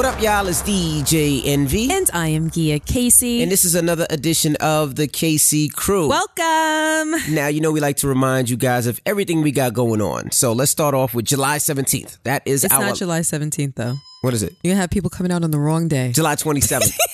What up, y'all? It's DJ Envy. And I am Gia Casey. And this is another edition of the Casey Crew. Welcome. Now, you know, we like to remind you guys of everything we got going on. So let's start off with July 17th. That is It's our. not July 17th, though. What is it? You're going to have people coming out on the wrong day. July 27th.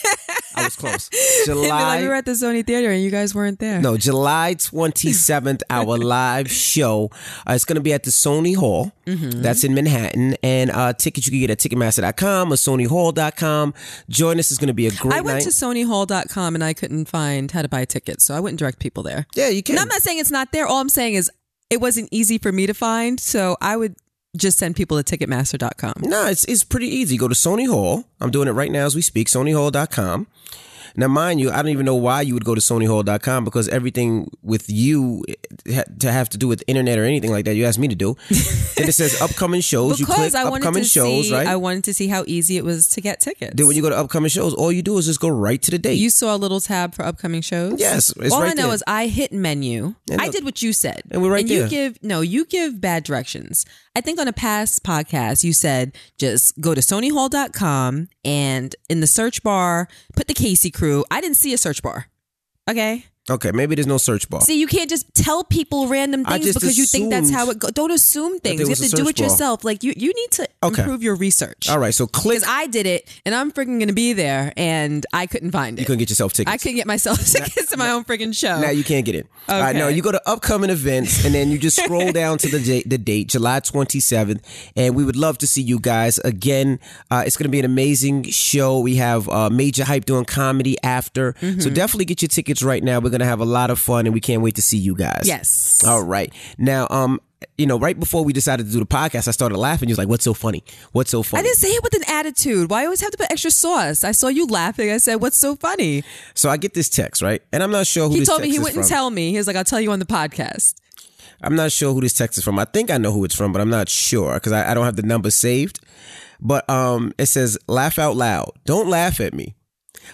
I was close. July. like, we were at the Sony Theater and you guys weren't there. No, July 27th, our live show. Uh, it's going to be at the Sony Hall. Mm-hmm. That's in Manhattan. And uh, tickets you can get at Ticketmaster.com or SonyHall.com. Join us. It's going to be a great I went night. to SonyHall.com and I couldn't find how to buy tickets, so I wouldn't direct people there. yeah, you can. And I'm not saying it's not there. All I'm saying is it wasn't easy for me to find, so I would just send people to Ticketmaster.com. No, it's it's pretty easy. Go to Sony Hall. I'm doing it right now as we speak. SonyHall.com. Now, mind you, I don't even know why you would go to SonyHall.com because everything with you to have to do with internet or anything like that, you asked me to do. then it says upcoming shows. you click Because I wanted upcoming to shows, see, right? I wanted to see how easy it was to get tickets. then when you go to upcoming shows, all you do is just go right to the date. You saw a little tab for upcoming shows. Yes, it's All right I know there. is I hit menu. And I did what you said, And we're right and there. you give no, you give bad directions. I think on a past podcast you said just go to SonyHall.com and in the search bar put the Casey Crew. I didn't see a search bar. Okay. Okay, maybe there's no search bar. See, you can't just tell people random things because you think that's how it goes. Don't assume things. You have to do it bar. yourself. Like you, you need to Okay. improve your research. All right, so click. Because I did it and I'm freaking going to be there and I couldn't find it. You couldn't get yourself tickets. I couldn't get myself tickets to my own freaking show. Now you can't get in. All right, no, you go to upcoming events and then you just scroll down to the date, the date, July 27th, and we would love to see you guys again. Uh, it's going to be an amazing show. We have uh, Major Hype doing comedy after, Mm-hmm. so definitely get your tickets right now. We're going to have a lot of fun, and we can't wait to see you guys. Yes. All right. Now, um, you know, right before we decided to do the podcast, I started laughing. You was like, "What's so funny? What's so funny?" I didn't say it with an attitude. Why always have to put extra sauce? I saw you laughing. I said, "What's so funny?" so I get this text right, and I'm not sure who He told me he wouldn't from. tell me. He was like, "I'll tell you on the podcast." I'm not sure who this text is from. I think I know who it's from, but I'm not sure because I, I don't have the number saved. But um, it says, "Laugh out loud. Don't laugh at me."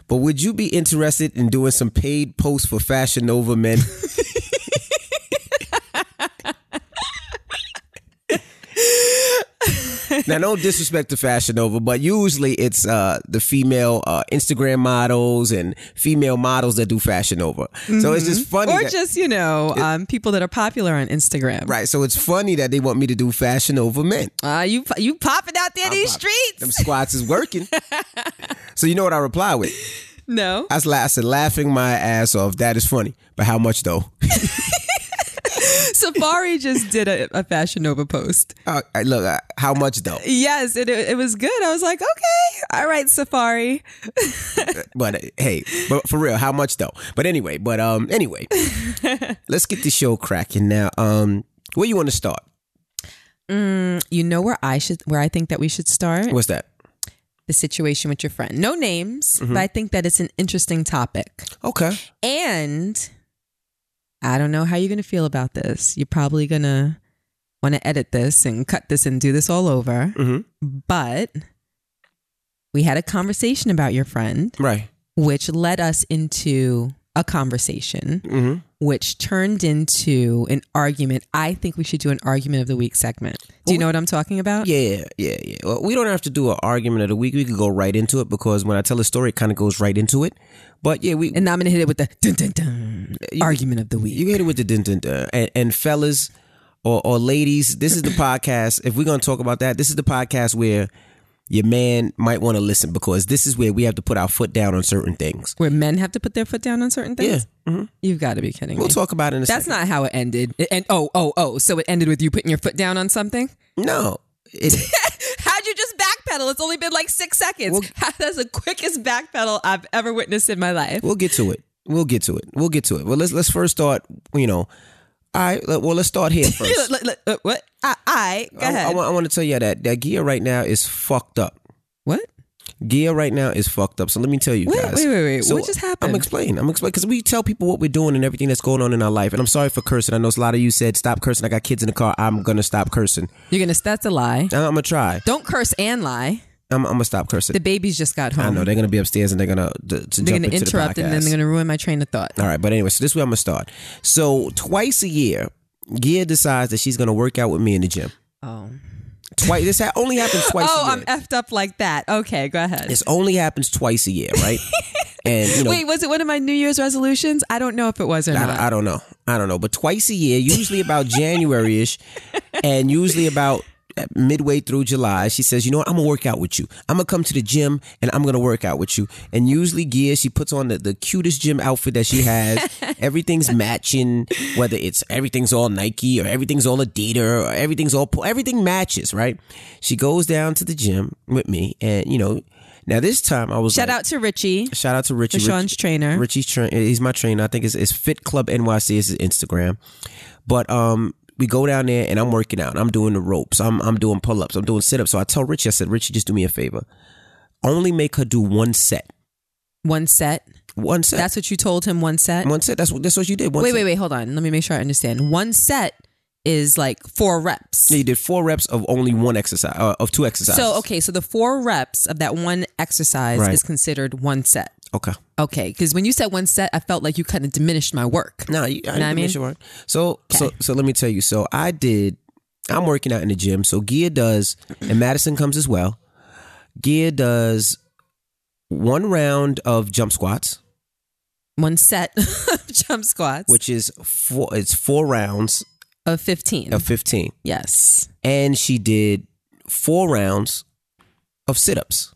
But would you be interested in doing some paid posts for Fashion Nova men? now, no disrespect to Fashion Nova, but usually it's uh, the female uh, Instagram models and female models that do Fashion Nova. So it's just funny. Or just you know, um, people that are popular on Instagram. Right. So it's funny that they want me to do Fashion Nova men. Uh, you you popping out there in these streets? Them squats is working. so you know what I reply with? no. I, was I said, laughing my ass off. That is funny. But how much though? Safaree just did a, a Fashion Nova post. Uh, I- look, uh, how much though? Yes, it it was good. I was like, okay, all right, Safaree. But uh, hey, but for real, how much though? But anyway, but um, anyway, let's get the show cracking now. Um, where you want to start? Mm, You know where I should where I think that we should start What's that? the situation with your friend. No names, Mm-hmm. but I think that it's an interesting topic. Okay. And I don't know how you're going to feel about this. You're probably going to want to edit this and cut this and do this all over. Mhm. But we had a conversation about your friend, Right. which led us into a conversation, Mm-hmm. which turned into an argument. I think we should do an argument of the week segment. Do you know what I'm talking about? Yeah, yeah, yeah. Well, we don't have to do an argument of the week. We could go right into it because when I tell a story, it kind of goes right into it. But yeah, we And now I'm to hit it with the dun, dun, dun, argument of the week. You hit it with the dun dun dun. And, and fellas or, or ladies, this is the podcast. If we're gonna talk about that, this is the podcast where your man might want to listen because this is where we have to put our foot down on certain things. Where men have to put their foot down on certain things? Yeah. Mhm. You've got to be kidding We'll me. talk about it in a That's second. not how it ended. It, and oh, oh, oh. So it ended with you putting your foot down on something? no. It, How'd you just backpedal? It's only been like six seconds. Well- That's the quickest backpedal I've ever witnessed in my life. we'll get to it. We'll get to it. We'll get to it. Well, let's let's first start. You know, all right. Well, let's start here first. Look, look, look, what? I, I go I, ahead. I, want, I want to tell you that that gear right now is fucked up. what? Gear right now is fucked up. So let me tell you Wait, guys. wait, wait, wait. So What just happened? I'm explaining. I'm explaining because we tell people what we're doing and everything that's going on in our life. And I'm sorry for cursing. I know a lot of you said stop cursing. I got kids in the car. I'm gonna stop cursing. You're gonna. That's a lie. Uh, I'm gonna try. Don't curse and lie. I'm, I'm gonna stop cursing. The babies just got home. I know they're gonna be upstairs and they're gonna to, to They're jump gonna interrupt the and then they're gonna ruin my train of thought. All right, but anyway, so this is where I'm gonna start. So twice a year, Gia decides that she's gonna work out with me in the gym. Oh. Twice. This ha- only happens twice. Oh, a year. I'm effed up like that. Okay, go ahead. This only happens twice a year, right? and you know, Wait, was it one of my New Year's resolutions? I don't know if it was or not. I, I don't know. I don't know. But twice a year, usually about January ish, and usually about midway through July, she says, "You know what? I'm gonna work out with you. I'm gonna come to the gym and I'm gonna work out with you." And usually, Gia, she puts on the, the cutest gym outfit that she has. everything's matching, whether it's everything's all Nike or everything's all Adidas or everything's all everything matches, right? She goes down to the gym with me, and you know. Now this time I was Shout like- out to Richie, Shout out to Richie. Deshaun's Richie- trainer. Richie's train. He's my trainer. I think it's, it's Fit Club NYC is his Instagram. But um, we go down there and I'm working out. I'm doing the ropes. I'm I'm doing pull ups. I'm doing sit ups. So I tell Richie, I said, Richie, just do me a favor. Only make her do one set. one set. One set. That's what you told him. One set. one set. That's what that's what you did. One wait, set. wait, wait. Hold on. Let me make sure I understand. One set is like four reps. Yeah, you did four reps of only one exercise uh, of two exercises. So okay, so the four reps of that one exercise Right. is considered one set. okay. Okay, because when you said one set, I felt like you kind of diminished my work. No, you, I what I didn't mean? one. So so so let me tell you. So I did. I'm working out in the gym. So Gia does, and Madison comes as well. Gia does one round of jump squats, One set of jump squats which is four. It's four rounds of fifteen. of 15, yes. and she did four rounds of sit ups.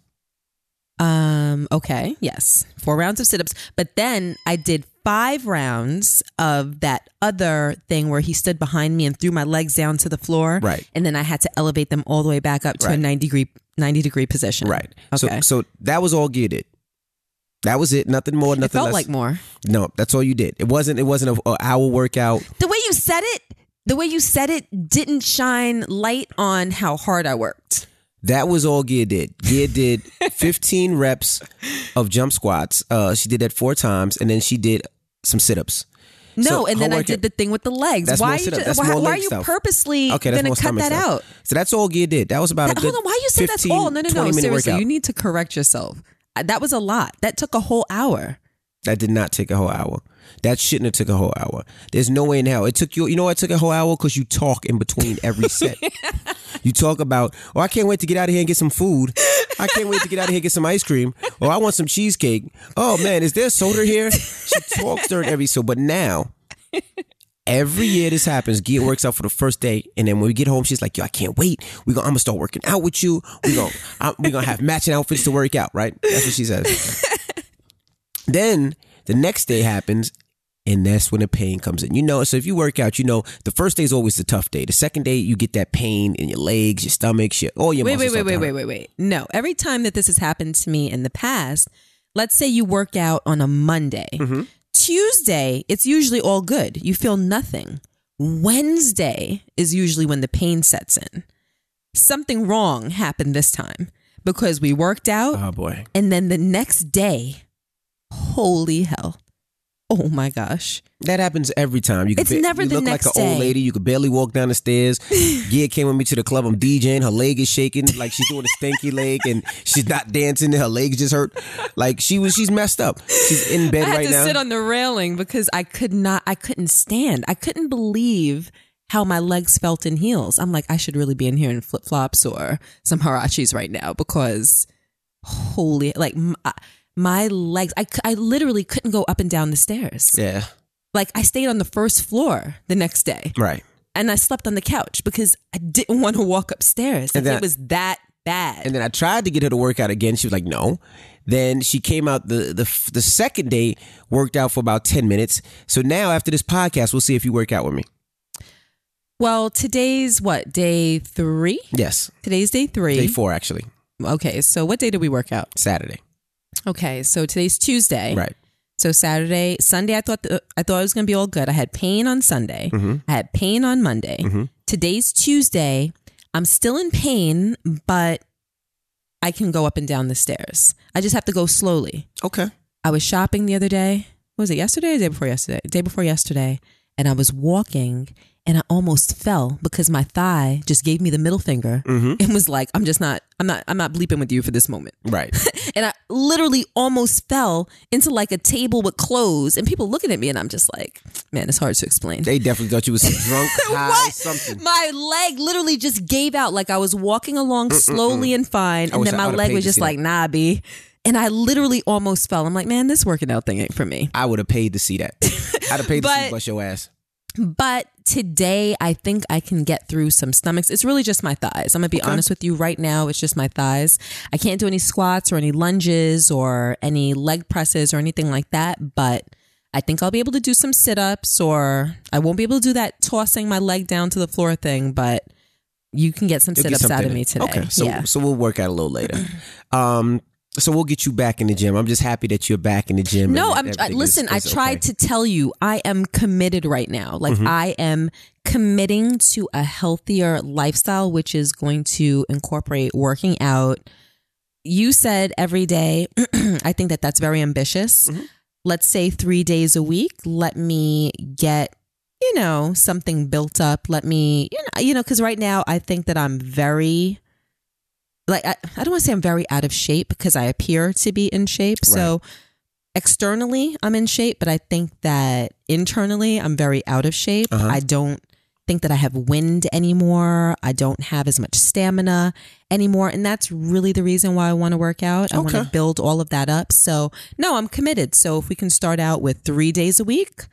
Um. Okay. Yes. Four rounds of sit-ups, but then I did five rounds of that other thing where he stood behind me and threw my legs down to the floor. Right. And then I had to elevate them all the way back up to a ninety degree ninety degree position. Right. Okay. So so that was all Gia did. That was it. Nothing more. it Nothing felt less. like more. no, that's all you did. It wasn't. It wasn't a, a hour workout. The way you said it, the way you said it didn't shine light on how hard I worked. That was all Gia did. Gia did 15 reps of jump squats. Uh, she did that four times, and then she did some sit ups. No, So and then I did the thing with the legs. Why are you just, why, why are you stuff. purposely Okay, going to cut that stuff. out? So that's all Gia did. That was about That- a good hold on, why you said that's all? No, no, no. Seriously, workout. you need to correct yourself. Uh, That was a lot. That took a whole hour. That did not take a whole hour. That shouldn't have took a whole hour. There's no way in hell. It took you. You know why it took a whole hour? Because you talk in between every set. you talk about, oh, I can't wait to get out of here and get some food. I can't wait to get out of here and get some ice cream. Or I want some cheesecake. Oh man, is there soda here? She talks during every so. But now, every year this happens. Gia works out for the first day, and then when we get home, she's like, "Yo, I can't wait. We gonna, I'm gonna start working out with you. We gonna, I, we gonna have matching outfits to work out. Right? That's what she says. Then the next day happens, and that's when the pain comes in. You know, so if you work out, you know the first day is always the tough day. The second day, you get that pain in your legs, your stomach, your all your Wait, wait, muscles wait, start wait, wait, wait, wait. No, every time that this has happened to me in the past, let's say you work out on a Monday. Mm-hmm. Tuesday, it's usually all good. You feel nothing. Wednesday is usually when the pain sets in. Something wrong happened this time because we worked out Oh boy, and then the next day, holy hell. Oh my gosh. that happens every time. You could It's never you the look next like an old lady. You could barely walk down the stairs. Gia came with me to the club. I'm DJing. Her leg is shaking like she's doing a stinky leg, and she's not dancing. Her legs just hurt. Like she was. She's messed up. She's in bed right now. I had right to now. sit on the railing because I could not, I couldn't stand. I couldn't believe how my legs felt in heels. I'm like, I should really be in here in flip flops or some huaraches right now because holy, like my, my legs, I, I literally couldn't go up and down the stairs. yeah, Like I stayed on the first floor the next day right. and I slept on the couch because I didn't want to walk upstairs. And Like, it was that bad. And then I tried to get her to work out again. She was like, no. Then she came out the the the second day, worked out for about ten minutes. So now after this podcast, we'll see if you work out with me. well, today's what, day three? Yes, Today's day three. day four actually, Okay, so what day did we work out? Saturday. Okay, so today's Tuesday. Right. So Saturday, Sunday, I thought the, I thought it was going to be all good. I had pain on Sunday. Mm-hmm. I had pain on Monday. Today's Tuesday. I'm still in pain, but I can go up and down the stairs. I just have to go slowly. Okay. I was shopping the other day. Was it yesterday or the day before yesterday? Day before yesterday, and I was walking, and I almost fell because my thigh just gave me the middle finger mm-hmm. and was like, I'm just not, I'm not, I'm not bleeping with you for this moment. Right. And I literally almost fell into like a table with clothes and people looking at me and I'm just like, man, it's hard to explain. They definitely thought you was drunk, high, something. My leg literally just gave out like I was walking along slowly and fine, and then my leg was just like, nah, B. And I literally almost fell. I'm like, man, this working out thing ain't for me. I would have paid to see that. I'd have paid to see But- you bust your ass. But today, I think I can get through some stomachs. It's really just my thighs. I'm gonna be honest with you. Right now, it's just my thighs. I can't do any squats or any lunges or any leg presses or anything like that. But I think I'll be able to do some sit ups, or I won't be able to do that tossing my leg down to the floor thing. But you can get some sit ups out of me today. Okay, so yeah. so we'll work out a little later. Um, so we'll get you back in the gym. I'm just happy that you're back in the gym. No, I'm. I, listen, is- I tried okay. to tell you I am committed right now. Like mm-hmm. I am committing to a healthier lifestyle, which is going to incorporate working out. You said every day. I think that that's very ambitious. Mm-hmm. Let's say three days a week. Let me get you know something built up. Let me you know you know because right now I think that I'm very like I, I don't want to say I'm very out of shape because I appear to be in shape. So externally I'm in shape, but I think that internally I'm very out of shape. Uh-huh. I don't think that I have wind anymore. I don't have as much stamina anymore. And that's really the reason why I want to work out. I want to build all of that up. So, no, I'm committed. So, if we can start out with three days a week,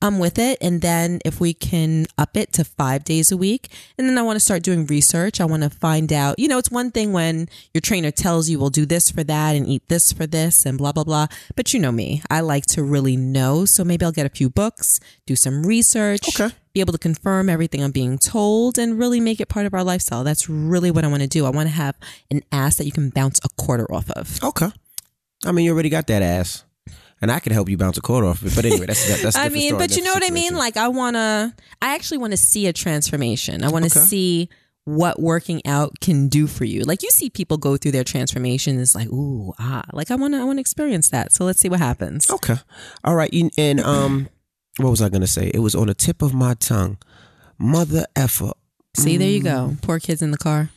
I'm with it. And then if we can up it to five days a week, and then I want to start doing research. I want to find out, you know, it's one thing when your trainer tells you, we'll do this for that and eat this for this and blah, blah, blah. But you know me, I like to really know. So maybe I'll get a few books, do some research, Okay. be able to confirm everything I'm being told and really make it part of our lifestyle. That's really what I want to do. I want to have an ass that you can bounce a quarter off of. Okay. I mean, you already got that ass, and I can help you bounce a quarter off of it. But anyway, that's that, that's. I mean, but you know what I mean? Like, I want to, I actually want to see a transformation. I want to Okay. see what working out can do for you. Like, you see people go through their transformation. It's like, ooh, ah, like I want to, I want to experience that. So let's see what happens. Okay. All right. And um, what was I gonna say? It was on the tip of my tongue. Mother effer. See, there you go. Poor kids in the car.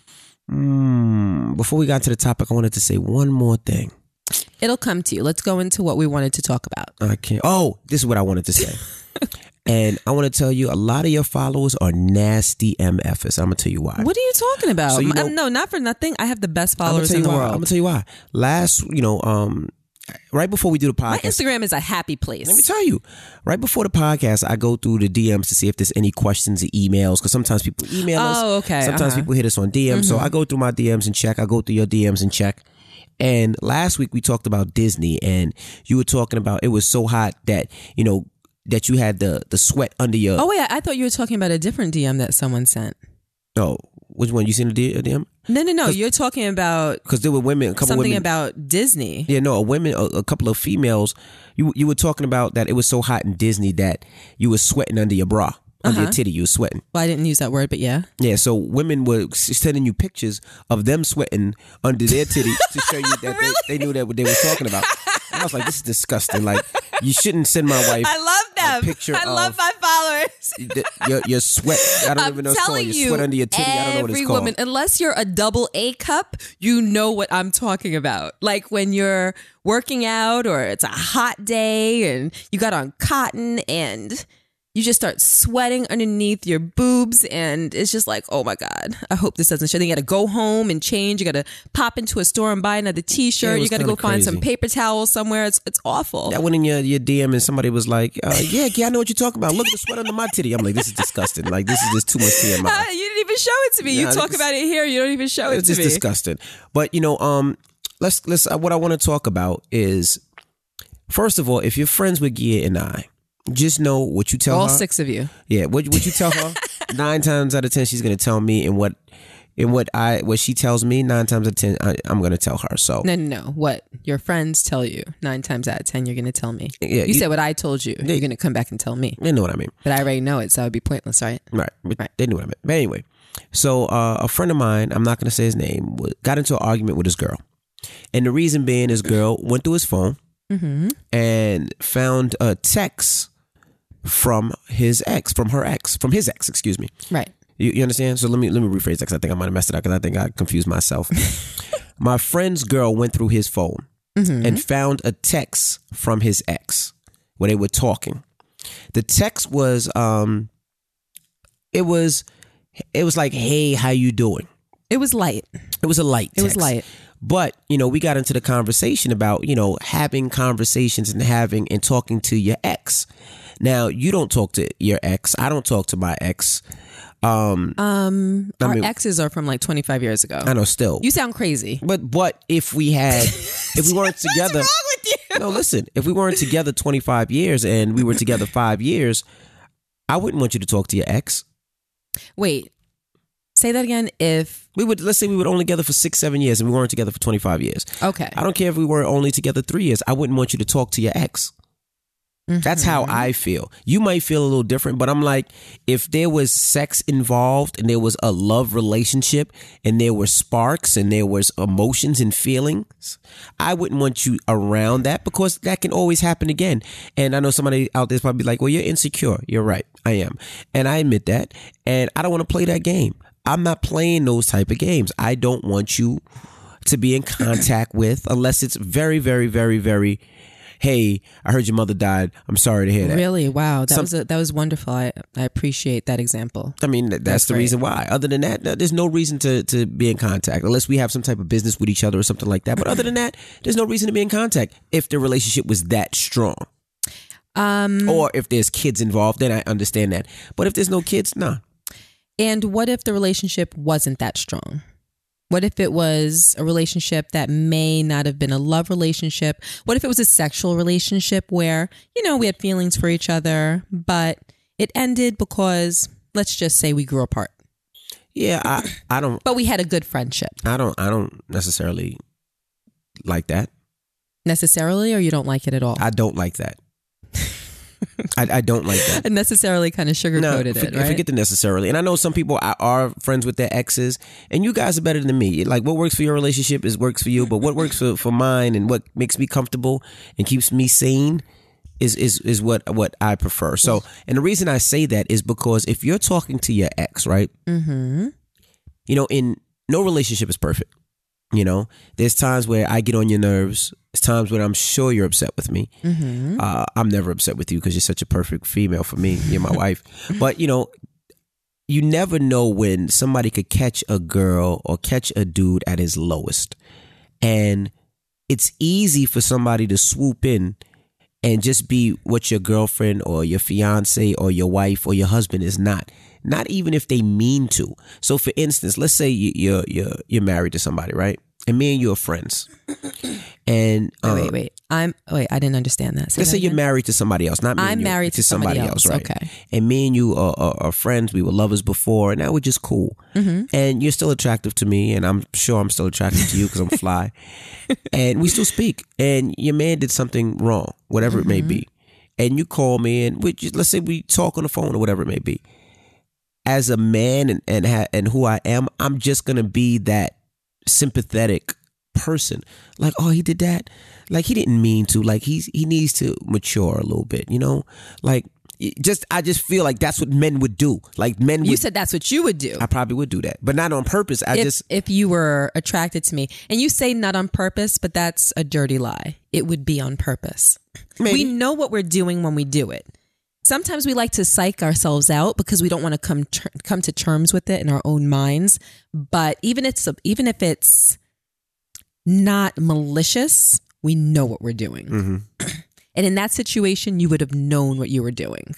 Mm, before we got to the topic, I wanted to say one more thing. It'll come to you. Let's go into what we wanted to talk about. I can't. Oh, this is what I wanted to say. and I want to tell you, a lot of your followers are nasty MFs. I'm gonna tell you why. What are you talking about? So you know- no, not for nothing. I have the best followers in the why. I'm gonna tell you why. Last, you know, um, right before we do the My podcast, Instagram is a happy place. Let me tell you, right before the podcast, I go through the DMs to see if there's any questions or emails because sometimes people email us. Oh, okay. Sometimes Uh-huh. Mm-hmm. people hit us on DMs. So I go through my DMs and check. I go through your DMs and check. And last week we talked about Disney, and you were talking about it was so hot that you know that you had the the sweat under your. Oh wait, I thought you were talking about a different DM that someone sent. Oh, which one? You seen the DM? No, no, no. You're talking about Because there were women, a couple something women. about Disney. yeah, no, a women, a, a couple of females. You you were talking about that it was so hot in Disney that you were sweating under your bra, under Uh-huh. your titty. You were sweating. Well, I didn't use that word, but yeah. Yeah, so women were sending you pictures of them sweating under their titty to show you that they, they knew that what they were talking about. And I was like, this is disgusting. Like, you shouldn't send my wife I love them. picture I love my followers. your, your sweat. I don't even know what it's called. telling Your sweat under your titty. I don't know what it's every called. woman, unless you're a double A cup, you know what I'm talking about. Like when you're working out or it's a hot day and you got on cotton and you just start sweating underneath your boobs and it's just like, oh my God, I hope this doesn't show. Then you gotta go home and change. You gotta pop into a store and buy another t-shirt. you gotta go kinda find some paper towels somewhere. It's it's awful. I went in your, your DM and somebody was like, uh, yeah, yeah, I know what you're talking about. Look at the sweat under my titty. I'm like, this is disgusting. Like, this is just too much TMI. Ah, you didn't even show it to me. you talk about it here. You don't even show it it's to just me. disgusting. But you know, um, let's let's. Uh, what I want to talk about is, first of all, if you're friends with Gia and I, just know what you tell her. All her. six of you. Yeah, what what you tell her. nine times out of ten, she's gonna tell me, and what and what I what she tells me. Nine times out of ten, I, I'm gonna tell her. So No, no, no. What your friends tell you nine times out of ten, you're going to tell me. Yeah, you, you- said what I told you. You're going to come back and tell me, they know what I mean, but I already know it, so it would be pointless, right? right? Right. They knew what I meant. But anyway, so uh, a friend of mine, I'm not gonna say his name, got into an argument with his girl, and the reason being, his girl went through his phone Mm-hmm. and found a text from his ex, from her ex, from his ex, excuse me. Right. You, you understand? So let me let me rephrase that because I think I might have messed it up because I think I confused myself. My friend's girl went through his phone and found a text from his ex where they were talking. The text was um it was it was like, "Hey, how you doing?" It was light. It was a light. It was light. But, you know, we got into the conversation about, you know, having conversations and having and talking to your ex. Now, you don't talk to your ex. I don't talk to my ex. Um, Um, I our mean- exes are from like 25 years ago. I know still. You sound crazy. but but if we had if we weren't together with you? No, listen, if we weren't together 25 years and we were together 5 years, I wouldn't want you to talk to your ex. Wait, say that again. If We would let's say we were only together for 6 7 years and we weren't together for 25 years. okay, I don't care if we were only together 3 years. I wouldn't want you to talk to your ex. That's how Mm-hmm. I feel. You might feel a little different, but I'm like, if there was sex involved and there was a love relationship and there were sparks and there was emotions and feelings, I wouldn't want you around that because that can always happen again. And I know somebody out there's probably like, well, you're insecure. You're right. I am. And I admit that. And I don't want to play that game. I'm not playing those type of games. I don't want you to be in contact with unless it's very, very, very, very hey, I heard your mother died. I'm sorry to hear that. really, wow, that Some- was a, that was wonderful. I I appreciate that example. I mean, that's, That's the reason why. Other than that, no- there's no reason to, to be in contact unless we have some type of business with each other or something like that. But other than that, there's no reason to be in contact if the relationship was that strong. Um, Or if there's kids involved, then I understand that. But if there's no kids, nah. And what if the relationship wasn't that strong? What if it was a relationship that may not have been a love relationship? What if it was a sexual relationship where, you know, we had feelings for each other, but it ended because let's just say we grew apart. Yeah, I, I don't, But we had a good friendship I don't, I don't necessarily like that. necessarily, or you don't like it at all? I don't like that. I, I don't like that. necessarily kind of sugar No, for- it, right? I forget the necessarily. And I know some people are, are friends with their exes, and you guys are better than me. Like what works for your relationship is works for you, but what works for, for mine and what makes me comfortable and keeps me sane is is is what what I prefer. So, and the reason I say that is because if you're talking to your ex, right? mm-hmm. You know, in no relationship is perfect. You know, there's times where I get on your nerves. There's times when I'm sure you're upset with me. Mm-hmm. Uh, I'm never upset with you because you're such a perfect female for me. You're my wife. But you know, you never know when somebody could catch a girl or catch a dude at his lowest, and it's easy for somebody to swoop in and just be what your girlfriend or your fiance or your wife or your husband is not. Not even if they mean to. So, for instance, let's say you- you're you're you're married to somebody, right? And me and you are friends. And Wait, um, wait, wait. I'm wait. I didn't understand that. Let's that say you're married to somebody else, not me. I'm married to somebody else, right? okay. And me and you are, are, are friends. We were lovers before, and now we're just cool. Mm-hmm. And you're still attractive to me, and I'm sure I'm still attractive to you because I'm fly. and we still speak. And your man did something wrong, whatever it Mm-hmm. may be. And you call me, and we just, let's say we talk on the phone or whatever it may be. As a man and and ha- and who I am, I'm just gonna be that sympathetic person. Like, oh, he did that. Like he didn't mean to. Like he's he needs to mature a little bit. You know, like just I just feel like that's what men would do. Like men You would. said that's what you would do. I probably would do that, but not on purpose. I if, just if you were attracted to me and you say not on purpose but that's a dirty lie it would be on purpose Maybe. we know what we're doing when we do it sometimes we like to psych ourselves out because we don't want to come ter- come to terms with it in our own minds but even it's even if it's not malicious we know what we're doing Mhm. and in that situation you would have known what you were doing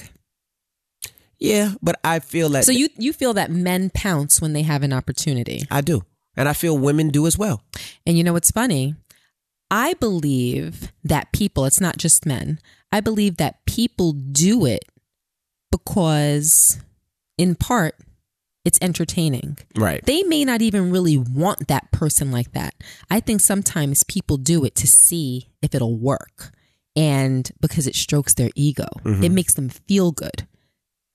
yeah, but I feel that so you you feel that men pounce when they have an opportunity I do, and I feel women do as well. And you know what's funny? I believe that people, it's not just men, I believe that people do it because, in part, it's entertaining. Right. They may not even really want that person like that. I think sometimes people do it to see if it'll work and because it strokes their ego, mm-hmm. it makes them feel good.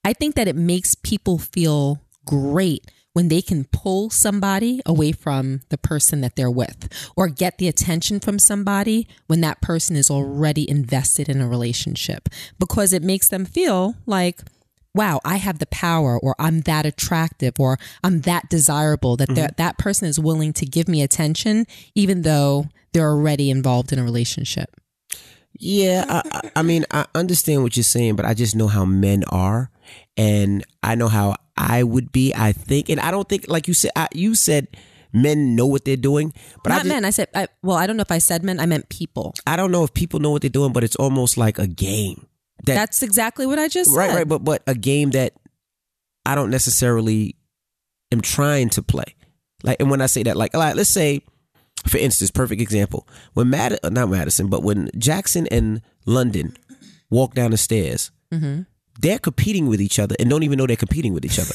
I think that it makes people feel great when they can pull somebody away from the person that they're with or get the attention from somebody when that person is already invested in a relationship because it makes them feel like, wow, I have the power or I'm that attractive or I'm that desirable that mm-hmm. that person is willing to give me attention even though they're already involved in a relationship. Yeah, I, I mean, I understand what you're saying, but I just know how men are, and I know how I would be. I think, and I don't think, like you said, I, you said men know what they're doing, but not I just, men. I said, I, well, I don't know if I said men. I meant people. I don't know if people know what they're doing, but it's almost like a game. That, That's exactly what I just right, said. right. But but a game that I don't necessarily am trying to play. Like, and when I say that, like, like let's say for instance, perfect example. When Mad, uh, not Madison, but when Jackson and London walk down the stairs, mm-hmm. they're competing with each other and don't even know they're competing with each other.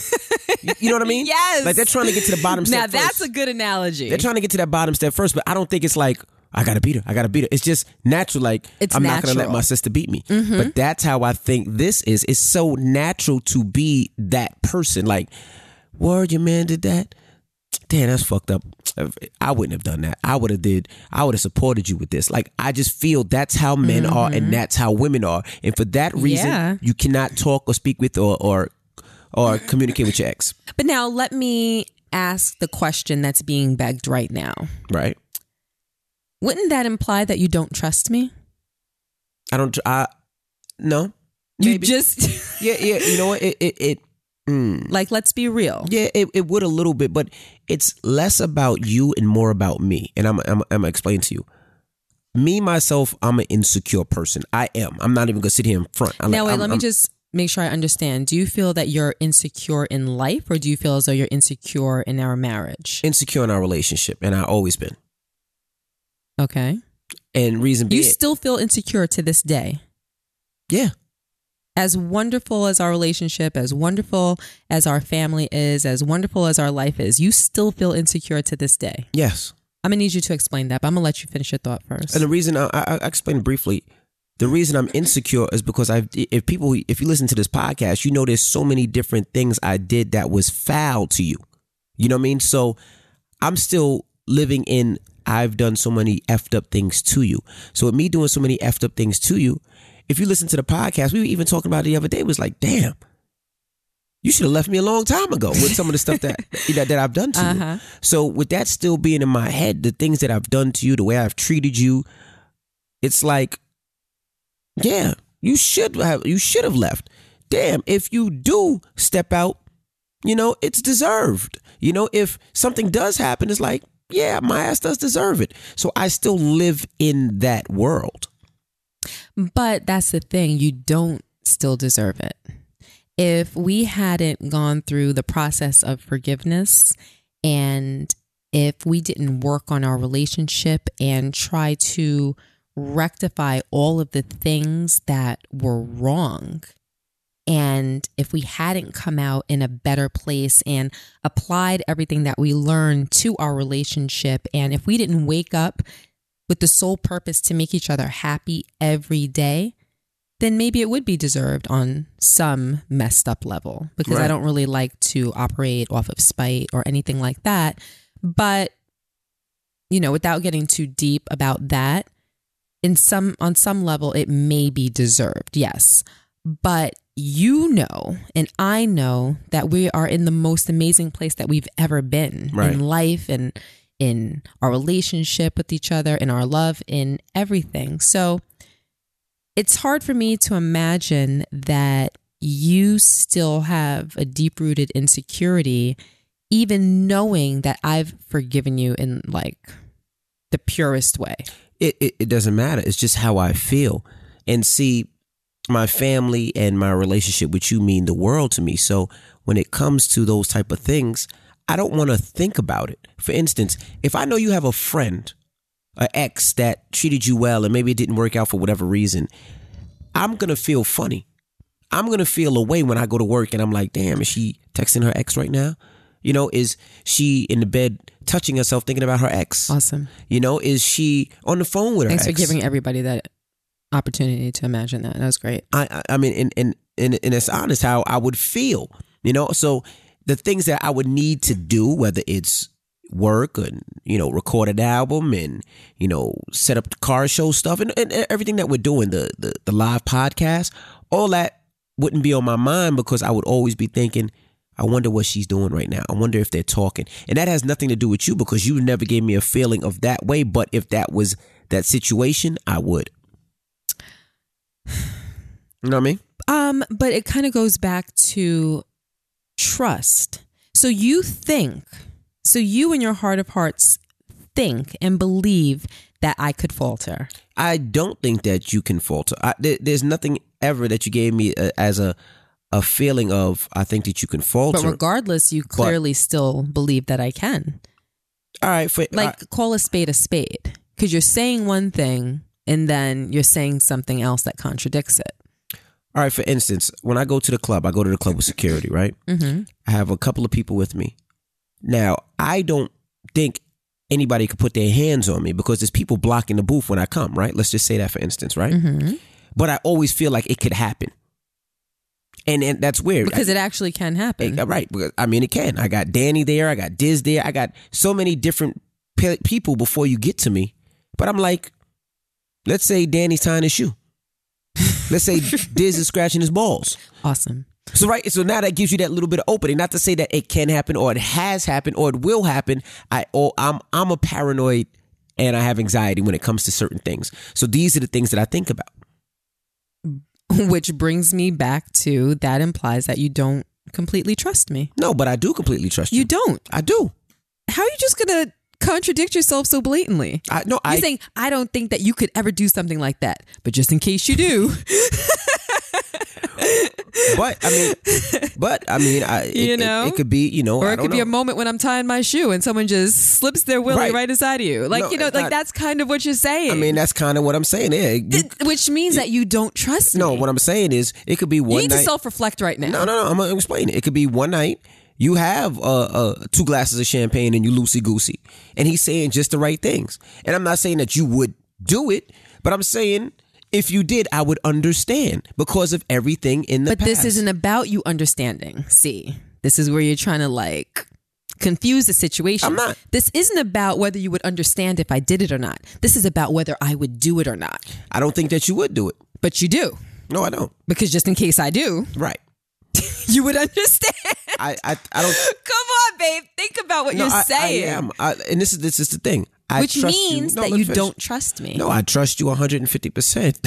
you, know what I mean? Yes. Like they're trying to get to the bottom step. Now that's first. a good analogy. They're trying to get to that bottom step first, but I don't think it's like I gotta beat her. I gotta beat her. It's just natural. Like it's I'm natural. not gonna let my sister beat me. Mm-hmm. But that's how I think this is. It's so natural to be that person. Like, word, your man did that damn, that's fucked up. I wouldn't have done that. I would have did. I would have supported you with this. Like I just feel that's how men mm-hmm. are, and mm-hmm. that's how women are, and for that reason, yeah. you cannot talk or speak with or or or communicate with your ex. But now let me ask the question that's being begged right now. Right. Wouldn't that imply that you don't trust me? I don't. I no. You just yeah yeah. You know what? It it, it Mm. Like, let's be real. Yeah, it, it would a little bit, but it's less about you and more about me. And I'm, I'm, I'm to explain to you. Me, myself, I'm an insecure person. I am. I'm not even going to sit here in front. I'm now, like, wait, I'm, let me just make sure I understand. Do you feel that you're insecure in life or do you feel as though you're insecure in our marriage? Insecure in our relationship, and I've always been. Okay. And reason being. You still feel insecure to this day? Yeah as wonderful as our relationship, as wonderful as our family is, as wonderful as our life is, you still feel insecure to this day. Yes. I'm gonna need you to explain that, but I'm gonna let you finish your thought first. And the reason I, I, I explained briefly, the reason I'm insecure is because I, if people, if you listen to this podcast, you know there's so many different things I did that was foul to you. You know what I mean? So I'm still living in. I've done so many effed up things to you. So with me doing so many effed up things to you, if you listen to the podcast, we were even talking about it the other day. It was like, damn, you should have left me a long time ago with some of the stuff that that, that I've done to uh-huh. you. So with that still being in my head, the things that I've done to you, the way I've treated you, it's like, yeah, you should have you should have left. Damn, if you do step out, you know, it's deserved. You know, if something does happen, it's like, yeah, my ass does deserve it. So I still live in that world. But that's the thing, you don't still deserve it. If we hadn't gone through the process of forgiveness and if we didn't work on our relationship and try to rectify all of the things that were wrong, and if we hadn't come out in a better place and applied everything that we learned to our relationship, and if we didn't wake up with the sole purpose to make each other happy every day, then maybe it would be deserved on some messed up level because right. I don't really like to operate off of spite or anything like that. But, you know, without getting too deep about that, in some on some level it may be deserved, yes. But you know and I know that we are in the most amazing place that we've ever been right. in life and in our relationship with each other, in our love, in everything. So it's hard for me to imagine that you still have a deep rooted insecurity, even knowing that I've forgiven you in like the purest way. It, it, it doesn't matter. It's just how I feel. And see, my family and my relationship with you mean the world to me. So when it comes to those type of things, I don't want to think about it. For instance, if I know you have a friend, an ex that treated you well and maybe it didn't work out for whatever reason, I'm going to feel funny. I'm going to feel a way when I go to work and I'm like, damn, is she texting her ex right now? You know, is she in the bed touching herself thinking about her ex? Awesome. You know, is she on the phone with her Thanks for giving everybody that opportunity to imagine that. That was great. I I, I mean, and, and, and, and it's honest how I would feel, you know? So the things that I would need to do, whether it's work and you know record an album and you know set up the car show stuff and, and everything that we're doing the, the the live podcast all that wouldn't be on my mind because i would always be thinking i wonder what she's doing right now. I wonder if they're talking. And that has nothing to do with you because you never gave me a feeling of that way. But if that was that situation i would. You know what i mean? Um, but it kind of goes back to trust. So you think, so you in your heart of hearts think and believe that I could falter. I don't think that you can falter. I, there, there's nothing ever that you gave me uh as a a feeling of I think that you can falter. But regardless, you clearly still believe that I can. All right, for, Like call a spade a spade because you're saying one thing and then you're saying something else that contradicts it. All right. For instance, when I go to the club, I go to the club with security, right? Mm-hmm. I have a couple of people with me. Now, I don't think anybody could put their hands on me because there's people blocking the booth when I come, right? Let's just say that for instance, right? Mm-hmm. But I always feel like it could happen, and and that's weird Because it actually can happen. Eh, Right. because- I mean, it can. I got Danny there. I got Diz there. I got so many different pe- people before you get to me. But I'm like, let's say Danny's tying his shoe. Let's say Diz is scratching his balls. Awesome. So right, so now that gives you that little bit of opening. Not to say that it can happen or it has happened or it will happen. I or I'm I'm a paranoid and I have anxiety when it comes to certain things. So these are the things that I think about. Which brings me back to that implies that you don't completely trust me. No, but I do completely trust you. You don't. I do. How are you just gonna contradict yourself so blatantly? I no. You're I saying I don't think that you could ever do something like that, but just in case you do, but I mean, but I mean, I, it, You it- know? it, could be, you know, or it could be a moment when I'm tying my shoe and someone just slips their willy Right. right, inside of you. Like No, you know, like not- that's kind of what you're saying. I mean, that's kind of what I'm saying. Yeah, you- Th- which means that you don't trust me. no, me. what I'm saying is, it could be you one need night. to self-reflect right now. no, no, no. I'm gonna explain it. It could be one night. You have uh, uh, two glasses of champagne and you loosey goosey, and he's saying just the right things. And I'm not saying that you would do it, but I'm saying if you did, I would understand because of everything in the But past. this isn't about you understanding. See, this is where you're trying to like confuse the situation. I'm not. This isn't about whether you would understand if I did it or not. This is about whether I would do it or not. I don't think that you would do it. But you do. No, I don't. Because just in case I do, Right. you would understand. I, I, I don't. Come on, babe. Think about what no, you're I, saying. I am. I, and this is this is the thing. I Which trust means you. No, that you finish. don't trust me. No, I trust you 150. percent.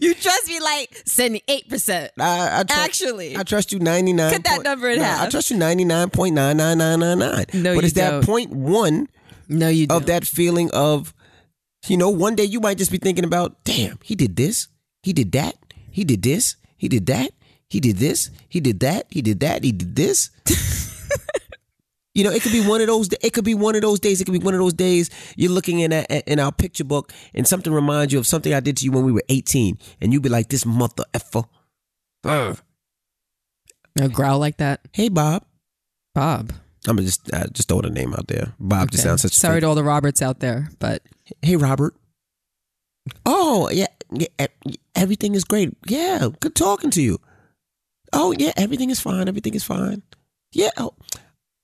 You trust me like 78%. I, I trust, Actually. I trust you 99. Cut that number in no, half. I trust you 99.99999. No, but it's that don't. point one No, you don't. of that feeling of, you know, one day you might just be thinking about, damn, he did this, he did that, he did this, he did that, he did this, he did that, he did that, he did this. You know, it could be one of those. It could be one of those days. It could be one of those days you're looking in at, in our picture book, and something reminds you of something I did to you when we were 18, and you'd be like, "This mother effer." Ugh. A growl like that. Hey, Bob. Bob. I'm gonna just I just throw the name out there. Bob just Okay. sounds such. a Sorry to all the Roberts out there, but Hey, Robert. Oh yeah, yeah, everything is great. Yeah, good talking to you. Oh yeah, everything is fine. Everything is fine. Yeah. Oh,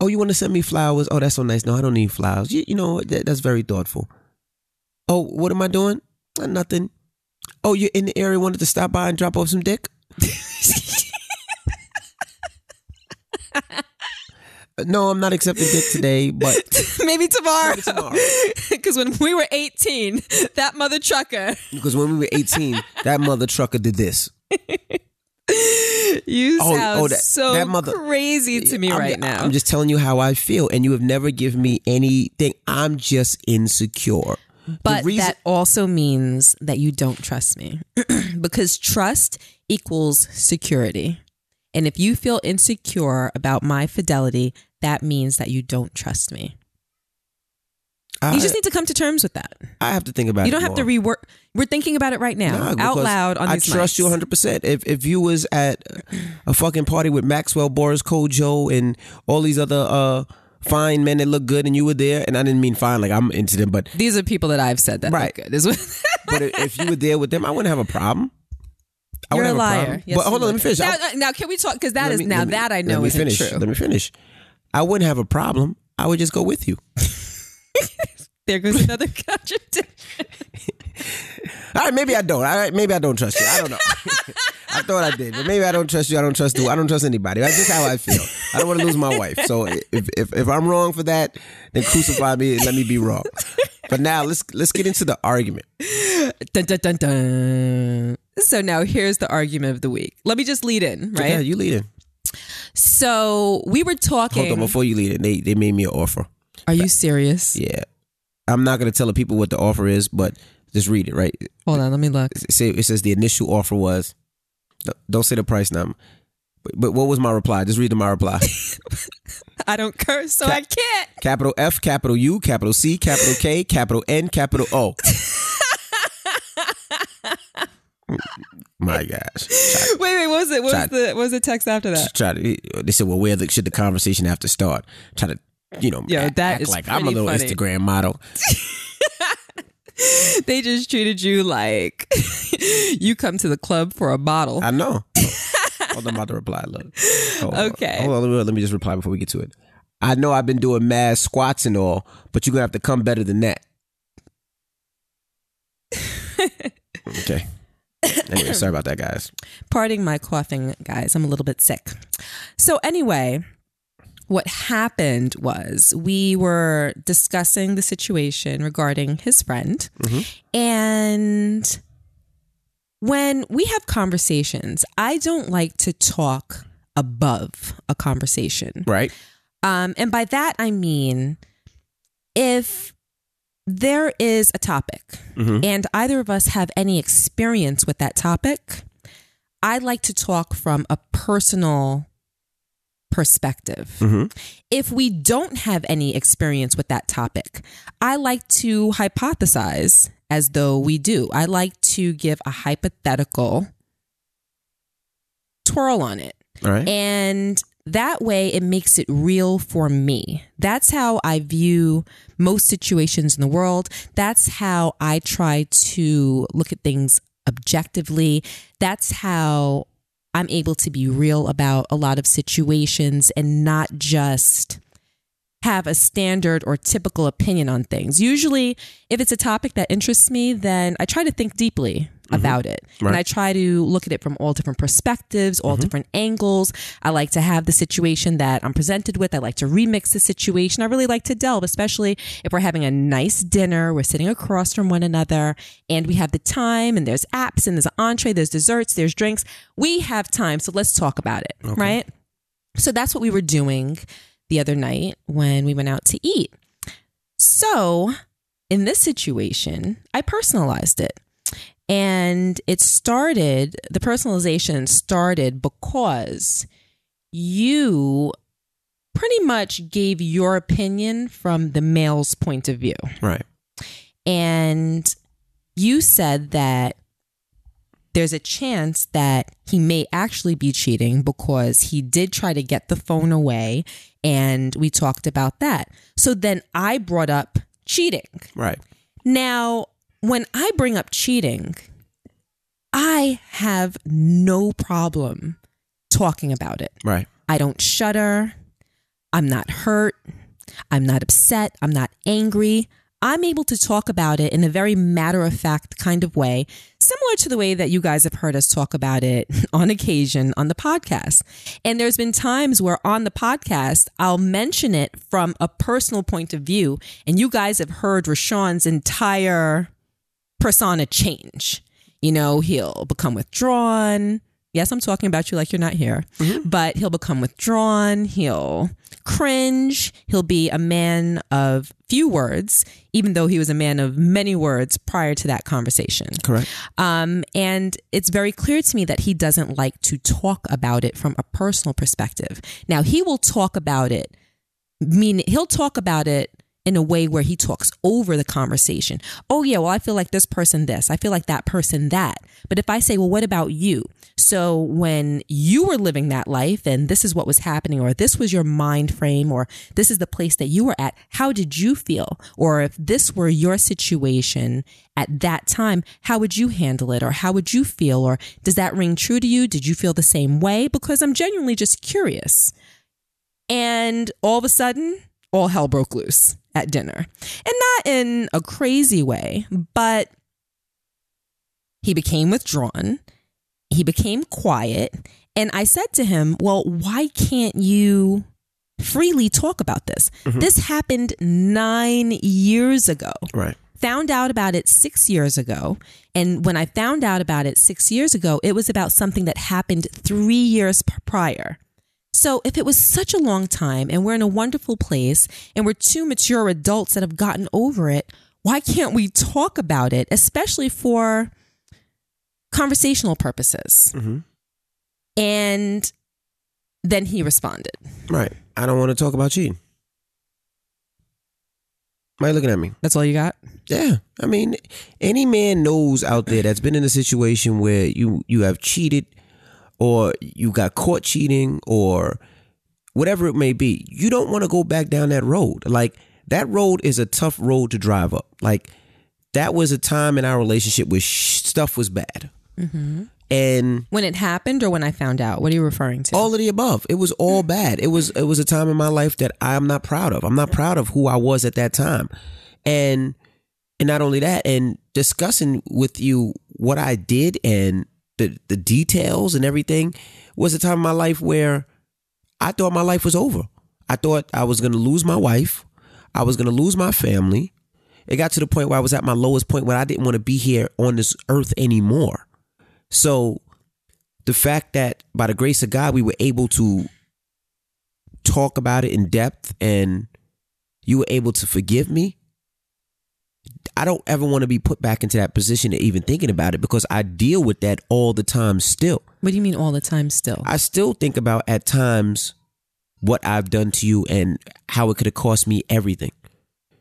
oh you want to send me flowers? Oh, that's so nice. No, I don't need flowers. You, you know that, that's very thoughtful. Oh, what am I doing? Uh, nothing. Oh, you're in the area. Wanted to stop by and drop off some dick. No, I'm not accepting dick today, but maybe tomorrow. Maybe tomorrow. Because when we were 18, that mother trucker, because when we were 18, that mother trucker did this. you Oh, oh sound oh, that- so that mother- crazy to me I'm, right now. I'm just telling you how I feel, and you have never given me anything. I'm just insecure. but reason, that also means that you don't trust me because trust equals security. And if you feel insecure about my fidelity, that means that you don't trust me. I, You just need to come to terms with that. I have to think about. It. You don't have to rework. We're thinking about it right now, Nah, out loud on I trust mics. you 100. percent If if you was at a fucking party with Maxwell, Boris, Kodjoe, and all these other uh fine men that look good, and you were there, and I didn't mean fine like I'm into them, but These are people that I've said that Right. look good. Is but if you were there with them, I wouldn't have a problem. I You're a a liar. problem. Yes, but hold on, let me finish. Now, now, can we talk? Because that is me- now me- that I know isn't true. Let me finish. I wouldn't have a problem. I would just go with you. There goes another contradiction. All right, maybe I don't. All right, maybe I don't trust you. I don't know. I thought I did, but maybe I don't trust you. I don't trust you. I don't trust anybody. That's just how I feel. I don't want to lose my wife. So if, if if I'm wrong for that, then crucify me and let me be wrong. But now let's let's get into the argument. dun, dun, dun, dun. So now here's the argument of the week. Let me just lead in, right? Yeah, you lead it. So we were talking. Hold on, before you lead in, they they made me an offer. Are you serious? Yeah, I'm not gonna tell the people what the offer is, but just read it. Right? Hold on, let me look. It say it says the initial offer was. Don't say the price number. But, but what was my reply? Just read my reply. I don't curse, so I can't. capital F, capital U, capital C, capital K, capital N, capital O. My gosh. Wait, wait, what was it? What was Chad. the what was the text after that? Try to, they said, well, where the, should the conversation have to start? Try to, you know, Yo, act, that is like I'm a little funny. Instagram model. They just treated you like you come to the club for a bottle. I know. Hold on, I'm about to reply. Look. Hold on. Okay. Hold on, let me, just reply before we get to it. I know I've been doing mad squats and all, but you're to have to come better than that. okay. Anyway, sorry about that, guys. Parting my coughing, guys. I'm a little bit sick. So, anyway, what happened was we were discussing the situation regarding his friend. And when we have conversations, I don't like to talk above a conversation. Right? Um, and by that, I mean if there is a topic Mhm. and either of us have any experience with that topic, I like to talk from a personal perspective. Mhm. If we don't have any experience with that topic, I like to hypothesize as though we do. I like to give a hypothetical twirl on it. Right. And that way it makes it real for me. That's how I view most situations in the world. That's how I try to look at things objectively. That's how I'm able to be real about a lot of situations and not just have a standard or typical opinion on things. Usually, if it's a topic that interests me, then I try to think deeply Mm-hmm. about it. And I try to look at it from all different perspectives, all mm-hmm. different angles. I like to have the situation that I'm presented with. I like to remix the situation. I really like to delve, especially if we're having a nice dinner, we're sitting across from one another, and we have the time, and there's apps, and there's an entree, there's desserts, there's drinks. We have time, so let's talk about it, right? So that's what we were doing the other night when we went out to eat. So in this situation, I personalized it. And it started, the personalization started because you pretty much gave your opinion from the male's point of view. Right. And you said that there's a chance that he may actually be cheating because he did try to get the phone away. And we talked about that. So then I brought up cheating. Right. Now, when I bring up cheating, I have no problem talking about it. Right. I don't shudder. I'm not hurt. I'm not upset. I'm not angry. I'm able to talk about it in a very matter of fact kind of way, similar to the way that you guys have heard us talk about it on occasion on the podcast. And there's been times where on the podcast, I'll mention it from a personal point of view. And you guys have heard Rashawn's entire persona change. You know, he'll become withdrawn. Yes, I'm talking about you like you're not here, but he'll become withdrawn. He'll cringe. He'll be a man of few words, even though he was a man of many words prior to that conversation. Correct. Um, and it's very clear to me that he doesn't like to talk about it from a personal perspective. Now, he will talk about it, mean he'll talk about it in a way where he talks over the conversation. Oh, yeah, well, I feel like this person this, I feel like that person that. But if I say, well, what about you? So when you were living that life and this is what was happening, or this was your mind frame, or this is the place that you were at, how did you feel? Or if this were your situation at that time, how would you handle it? Or how would you feel? Or does that ring true to you? Did you feel the same way? Because I'm genuinely just curious. And all of a sudden, all hell broke loose at dinner. And not in a crazy way, but he became withdrawn. He became quiet. And I said to him, Well, why can't you freely talk about this? Mm-hmm. This happened nine years ago. Right. Found out about it six years ago. And when I found out about it six years ago, it was about something that happened three years prior. So, if it was such a long time and we're in a wonderful place and we're two mature adults that have gotten over it, why can't we talk about it, especially for conversational purposes? Mm-hmm. And then he responded. Right. I don't want to talk about cheating. Why are you looking at me? That's all you got? Yeah. I mean, any man knows out there that's been in a situation where you you have cheated or you got caught cheating or whatever it may be, you don't want to go back down that road. Like that road is a tough road to drive up. Like that was a time in our relationship where sh- stuff was bad. Mm-hmm. And when it happened, or when I found out, what are you referring to? All of the above. It was all bad. It was it was a time in my life that I'm not proud of. I'm not proud of who I was at that time, and and not only that, and discussing with you what I did and the the details and everything was a time in my life where I thought my life was over. I thought I was going to lose my wife. I was going to lose my family. It got to the point where I was at my lowest point where I didn't want to be here on this earth anymore. So the fact that by the grace of God we were able to talk about it in depth and you were able to forgive me I don't ever want to be put back into that position of even thinking about it because I deal with that all the time still. What do you mean all the time still? I still think about at times what I've done to you and how it could have cost me everything.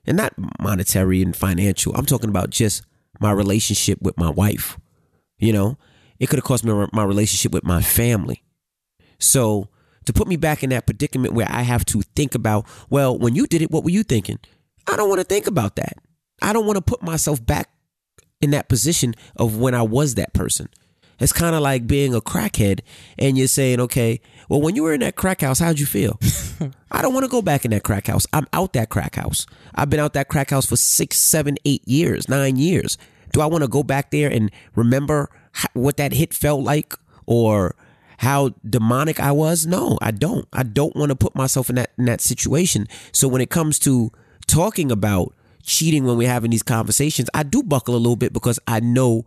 And not monetary and financial. I'm talking about just my relationship with my wife. You know, it could have cost me my relationship with my family. So to put me back in that predicament where I have to think about, well, when you did it, what were you thinking? I don't want to think about that. I don't want to put myself back in that position of when I was that person. It's kind of like being a crackhead and you're saying, okay, well, when you were in that crack house, how'd you feel? I don't want to go back in that crack house. I'm out that crack house. I've been out that crack house for six, seven, eight years, nine years. Do I want to go back there and remember what that hit felt like or how demonic I was? No, I don't. I don't want to put myself in that in that situation. So when it comes to talking about cheating when we're having these conversations, I do buckle a little bit because I know,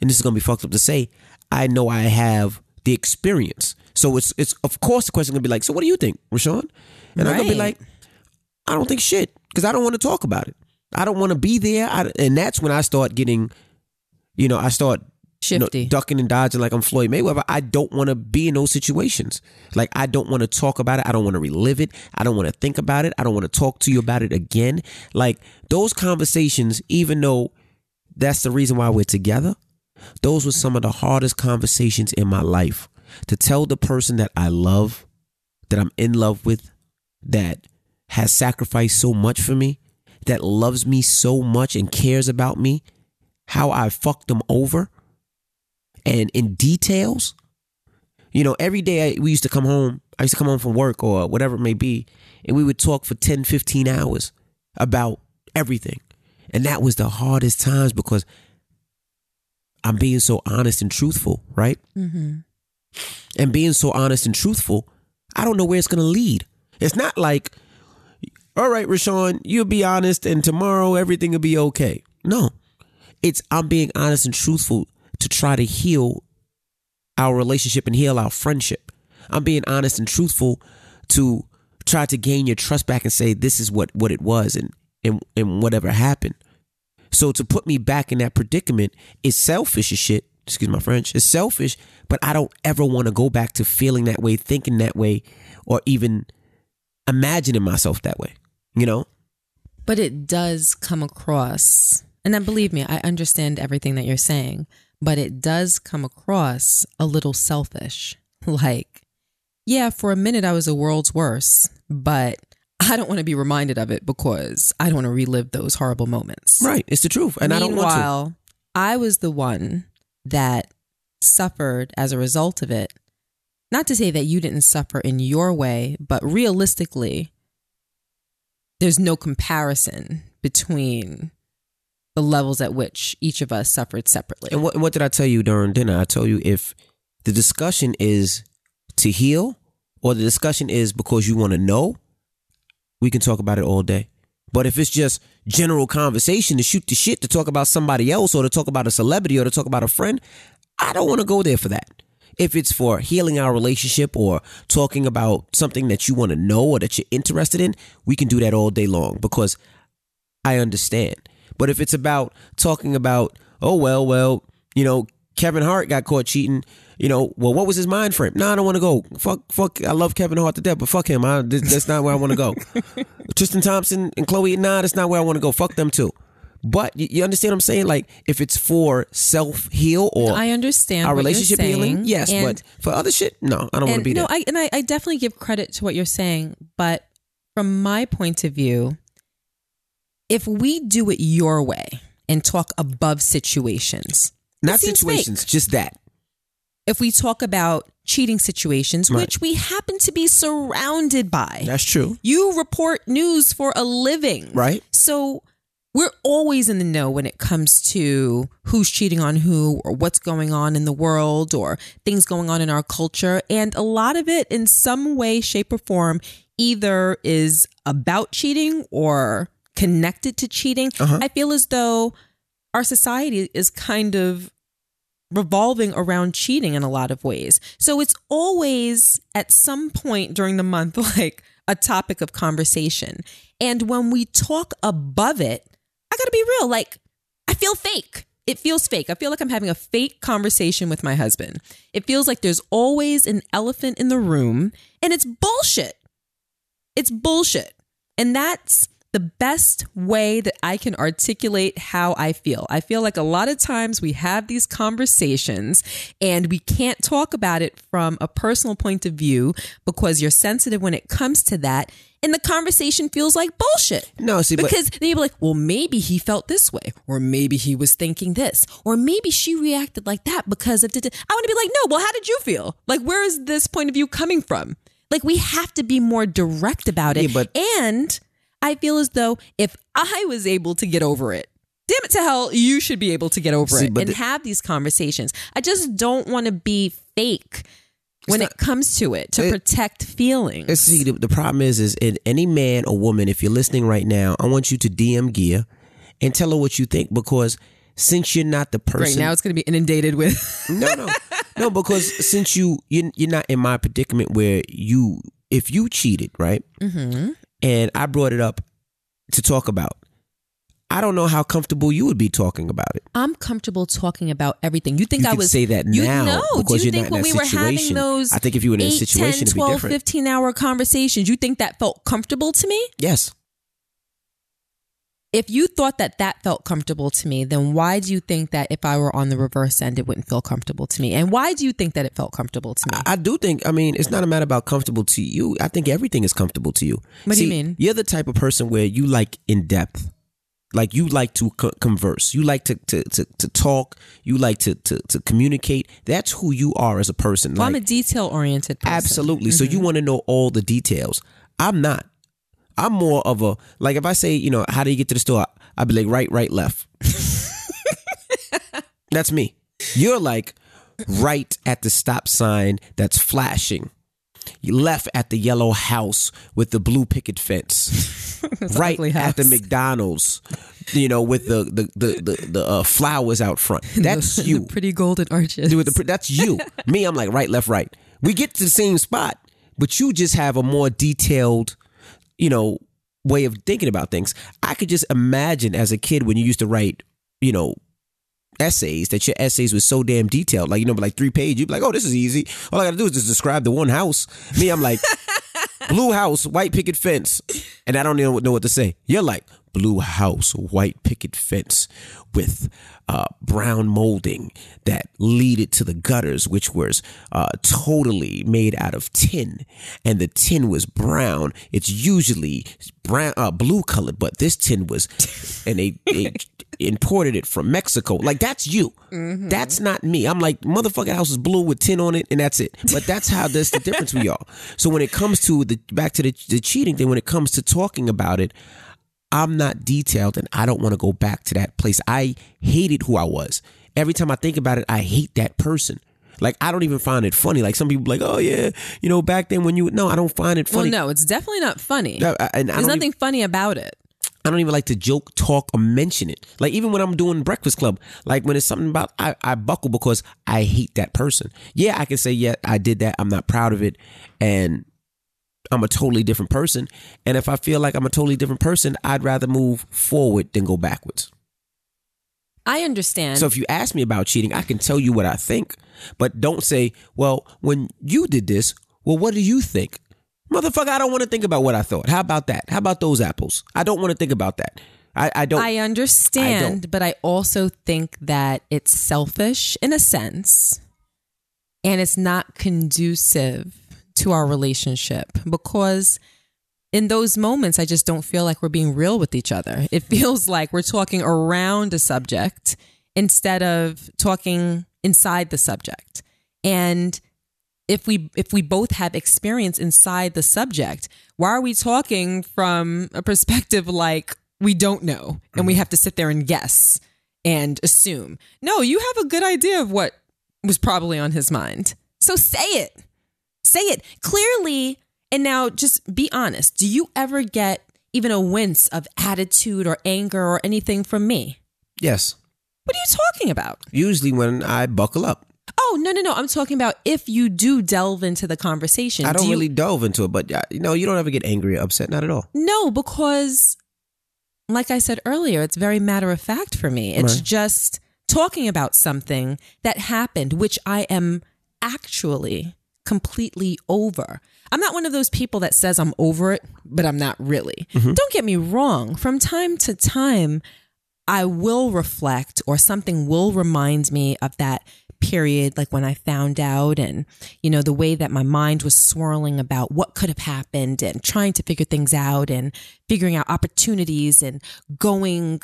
and this is gonna be fucked up to say, I know I have the experience. So it's it's of course the question gonna be like, so what do you think, Rashawn? And right. I'm gonna be like, I don't think shit because I don't want to talk about it. I don't want to be there. I, and that's when I start getting, you know, I start shifty, you know, ducking and dodging like I'm Floyd Mayweather. I don't want to be in those situations. Like I don't want to talk about it. I don't want to relive it. I don't want to think about it. I don't want to talk to you about it again. Like those conversations, even though that's the reason why we're together, those were some of the hardest conversations in my life. To tell the person that I love, that I'm in love with, that has sacrificed so much for me, that loves me so much and cares about me, how I fucked them over and in details. You know, every day I, we used to come home, I used to come home from work or whatever it may be, and we would talk for 10, 15 hours about everything. And that was the hardest times because I'm being so honest and truthful, right? Mm-hmm. And being so honest and truthful, I don't know where it's going to lead. It's not like, all right, Rashawn, you'll be honest and tomorrow everything will be okay. No, it's I'm being honest and truthful to try to heal our relationship and heal our friendship. I'm being honest and truthful to try to gain your trust back and say this is what what it was and and, and whatever happened. So to put me back in that predicament is selfish as shit. Excuse my French. It's selfish, but I don't ever want to go back to feeling that way, thinking that way, or even imagining myself that way. You know? But it does come across, and then believe me, I understand everything that you're saying, but it does come across a little selfish. Like, yeah, for a minute I was the world's worst, but I don't want to be reminded of it because I don't want to relive those horrible moments. Right. It's the truth. And I don't want to. Meanwhile, I was the one that suffered as a result of it. Not to say that you didn't suffer in your way, but realistically, there's no comparison between the levels at which each of us suffered separately. And what, what did I tell you during dinner? I told you if the discussion is to heal or the discussion is because you want to know, we can talk about it all day. But if it's just general conversation to shoot the shit to talk about somebody else or to talk about a celebrity or to talk about a friend, I don't want to go there for that. If it's for healing our relationship or talking about something that you want to know or that you're interested in, we can do that all day long because I understand. But if it's about talking about, oh, well, well, you know, Kevin Hart got caught cheating, you know, well, what was his mind frame? No, I don't want to go. Fuck, fuck, I love Kevin Hart to death, but fuck him. I, that's not where I want to go. Tristan Thompson and Khloé, nah, that's not where I want to go. Fuck them too. But you, you understand what I'm saying? Like, if it's for self heal or I understand our relationship healing, yes. and- But for other shit, no, I don't want to be no, there. I, and I, I definitely give credit to what you're saying, but from my point of view, if we do it your way and talk above situations, not situations, just that. if we talk about cheating situations, Right. which we happen to be surrounded by, That's true. you report news for a living, Right? So we're always in the know when it comes to who's cheating on who or what's going on in the world or things going on in our culture. And a lot of it, in some way, shape, or form, either is about cheating or connected to cheating. Uh-huh. I feel as though our society is kind of revolving around cheating in a lot of ways. So it's always at some point during the month like a topic of conversation. And when we talk above it, I got to be real, like I feel fake. It feels fake. I feel like I'm having a fake conversation with my husband. It feels like there's always an elephant in the room and it's bullshit. It's bullshit. And that's the best way that I can articulate how I feel. I feel like a lot of times we have these conversations and we can't talk about it from a personal point of view because you're sensitive when it comes to that. And the conversation feels like bullshit. No, see, Because then you'll be like, well, maybe he felt this way, or maybe he was thinking this, or maybe she reacted like that because of. da-da." I want to be like, no, well, how did you feel? Like, where is this point of view coming from? Like, we have to be more direct about it. Yeah, but- and I feel as though if I was able to get over it, damn it to hell, you should be able to get over See, it and the- have these conversations. I just don't want to be fake when not- it comes to it to It- protect feelings. See, the, the problem is, is in any man or woman, if you're listening right now, I want you to DM Gia and tell her what you think because since you're not the person, Right now, it's going to be inundated with. no, no, no, because since you you you're not in my predicament where you if you cheated, right, mm-hmm. And I brought it up to talk about, I don't know how comfortable you would be talking about it. I'm comfortable talking about everything. You think You I was say that you now know, because you you're think not in when we that were having situation. those I think if you were in a situation, 10, it'd be 12, different. 15 hour conversations, you think that felt comfortable to me? Yes, If you thought that that felt comfortable to me, then why do you think that if I were on the reverse end, it wouldn't feel comfortable to me? And why do you think that it felt comfortable to me? I do think. I mean, it's not a matter about comfortable to you. I think everything is comfortable to you. What do you mean? You're the type of person where you like in depth. Like you like to co- converse. You like to, to, to, to talk. You like to, to, to communicate. That's who you are as a person. well, I'm a detail oriented person. Absolutely. So you mm-hmm. want to know all the details. I'm not. I'm more of a like if I say, you know, how do you get to the store? I'd be like right, right, left. that's me. You're like right at the stop sign that's flashing. You left at the yellow house with the blue picket fence. right at the. McDonald's, you know, with the the the the, the uh, flowers out front. That's The- you. The pretty golden arches. Do it the, that's you. Me, I'm like right, left, right. We get to the same spot, but you just have a more detailed, you know, way of thinking about things. I could just imagine as a kid when you used to write, you know, essays that your essays were so damn detailed, like you know, like three pages. You'd be like, "Oh, this is easy. All I got to do is just describe the one house." Me, I'm like, blue house, white picket fence, and I don't even know what to say. You're like blue house, white picket fence with uh, brown molding that leaded to the gutters, which was uh, totally made out of tin, and the tin was brown. It's usually brown, uh, blue colored, but this tin was, and they, they imported it from Mexico. Like that's you. That's not me. I'm like motherfucking house is blue with tin on it, and that's it. But that's how that's the difference we are. So when it comes to the back to the, the cheating thing, when it comes to talking about it, I'm not detailed, and I don't want to go back to that place. I hated who I was. Every time I think about it, I hate that person. Like I don't even find it funny. Like some people be like, oh yeah, you know, back then when you no, I don't find it funny. Well, no, it's definitely not funny. I- I- There's nothing funny about it. I don't even like to joke, talk, or mention it. Like even when I'm doing Breakfast Club, like when it's something about I, I buckle because I hate that person. Yeah, I can say, yeah, I did that. I'm not proud of it, and I'm a totally different person. And if I feel like I'm a totally different person, I'd rather move forward than go backwards. I understand. So if you ask me about cheating, I can tell you what I think, but don't say, well, when you did this, well, what do you think? Motherfucker, I don't want to think about what I thought. How about that? How about those apples? I don't want to think about that. I, I don't. I understand, but I also think that it's selfish in a sense and it's not conducive to our relationship because in those moments, I just don't feel like we're being real with each other. It feels like we're talking around a subject instead of talking inside the subject. And if we if we both have experience inside the subject, why are we talking from a perspective like we don't know and we mm-hmm. have to sit there and guess and assume? No, you have a good idea of what was probably on his mind. So say it. Say it clearly. And now just be honest. Do you ever get even a wince of attitude or anger or anything from me? yes. What are you talking about? Usually when I buckle up, Oh, no, no, no. I'm talking about if you do delve into the conversation. I don't do you- really delve into it, but uh, you know, you don't ever get angry or upset, not at all. No, because like I said earlier, it's very matter of fact for me. It's Right. just talking about something that happened, which I am actually completely over. I'm not one of those people that says I'm over it, but I'm not really. Mm-hmm. Don't get me wrong. From time to time, I will reflect or something will remind me of that period, like when I found out and, you know, the way that my mind was swirling about what could have happened and trying to figure things out and figuring out opportunities and going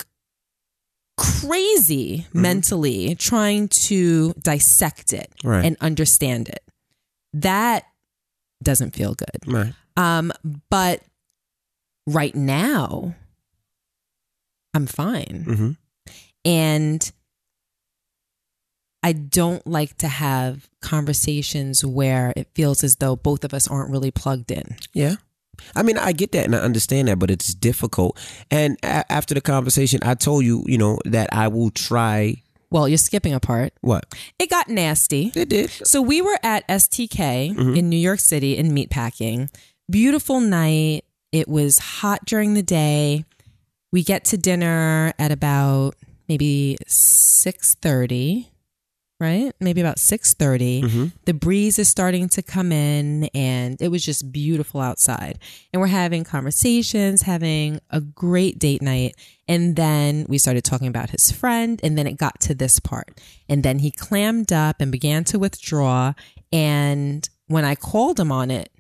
crazy mm-hmm. mentally, trying to dissect it Right. and understand it. That doesn't feel good. Right. Um, but right now, I'm fine. Mm-hmm. And I don't like to have conversations where it feels as though both of us aren't really plugged in. Yeah. I mean, I get that and I understand that, but it's difficult. And a- after the conversation, I told you, you know, that I will try. Well, you're skipping a part. What? It got nasty. It did. So we were at STK Mm-hmm. in New York City in meatpacking. Beautiful night. It was hot during the day. We get to dinner at about maybe 6:30, right? Maybe about 6:30. Mm-hmm. The breeze is starting to come in and it was just beautiful outside. And we're having conversations, having a great date night. And then we started talking about his friend and then it got to this part. And then he clammed up and began to withdraw and when I called him on it,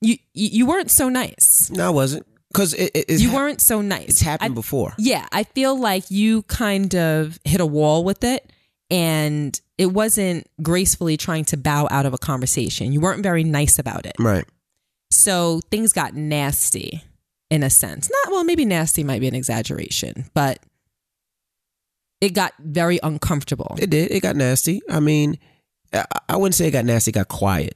you you, weren't so nice. No, I wasn't. Because it, it, You weren't so nice. it's happened I- before. yeah, I feel like you kind of hit a wall with it and it wasn't gracefully trying to bow out of a conversation. You weren't very nice about it. Right. So things got nasty in a sense. Not, well, maybe nasty might be an exaggeration, but it got very uncomfortable. It did. It got nasty. I mean, I, I wouldn't say it got nasty. It got quiet.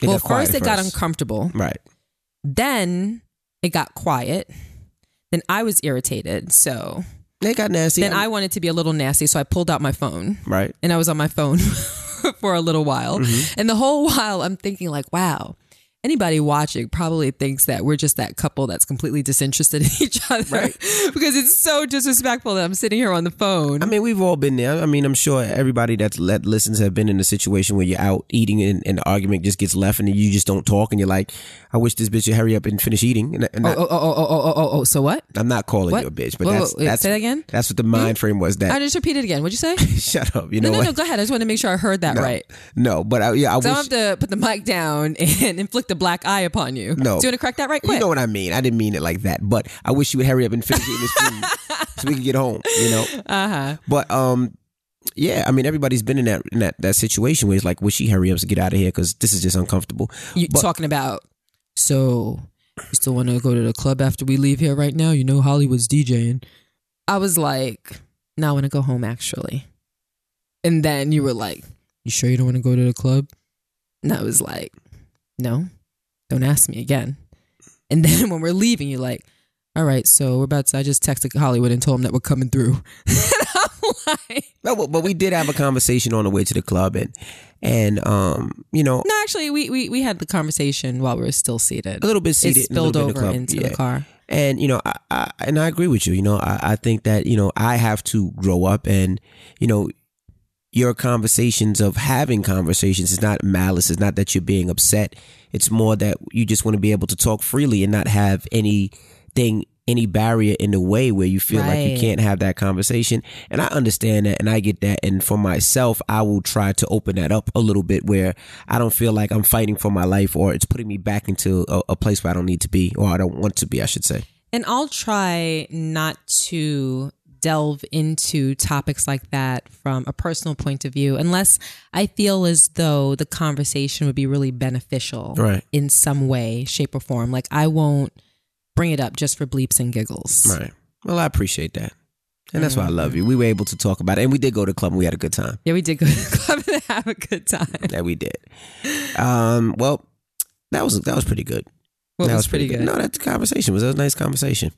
It well, got quiet first it got uncomfortable. Right. Then it got quiet. Then I was irritated. So It got nasty. then I wanted to be a little nasty. So I pulled out my phone. Right. and I was on my phone for a little while. Mm-hmm. And the whole while I'm thinking like, wow, anybody watching probably thinks that we're just that couple that's completely disinterested in each other. Right. because it's so disrespectful that I'm sitting here on the phone. I mean, we've all been there. I mean, I'm sure everybody that's that listens have been in a situation where you're out eating and, and the argument just gets left and you just don't talk and you're like, I wish this bitch would hurry up and finish eating. And, and oh, I, oh, oh, oh, oh, oh, oh, oh, so what? I'm not calling What? you a bitch, but Whoa, that's whoa, that's say that again? That's what the mind hmm? frame was. That I just repeat it again. What'd you say? shut up. You No, know no, what? no. Go ahead. I just want to make sure I heard that No. right. No, but I, yeah, I So I have to put the mic down and inflict a black eye upon you. No. So you want to correct that right quick? You know what I mean? I didn't mean it like that, but I wish you would hurry up and finish eating this food so we can get home. You know. uh huh. But um, yeah, I mean, everybody's been in that in that, that situation where it's like, wish she hurry up to get out of here because this is just uncomfortable. You But- talking about? So you still want to go to the club after we leave here right now? You know Hollywood's DJing. I was like, no, I want to go home actually. And then you were like, you sure you don't want to go to the club? And I was like, no, don't ask me again. And then when we're leaving, you're like, all right, so we're about to. I just texted Hollywood and told him that we're coming through. and I'm like, No, but, but we did have a conversation on the way to the club, and and um, you know, no, actually, we, we we had the conversation while we were still seated. a little bit It seated, a spilled over club. into Yeah. the car. And you know, I, I and I agree with you. You know, I, I think that you know I have to grow up, and you know, your conversations of having conversations is not malice. It's not that you're being upset. It's more that you just want to be able to talk freely and not have anything, any barrier in the way where you feel like you can't have that conversation. And I understand that, and I get that. And for myself, I will try to open that up a little bit where I don't feel like I'm fighting for my life or it's putting me back into a, a place where I don't need to be or I don't want to be. I should say. And I'll try not to delve into topics like that from a personal point of view unless I feel as though the conversation would be really beneficial Right. in some way, shape, or form. Like I won't bring it up just for bleeps and giggles. Right. Well, I appreciate that. And that's why I love you. We were able to talk about it. And we did go to the club and we had a good time. Yeah, we did go to the club and have a good time. That we did. Um, well, that was that was pretty good. That was pretty good? No, that conversation that was a nice conversation.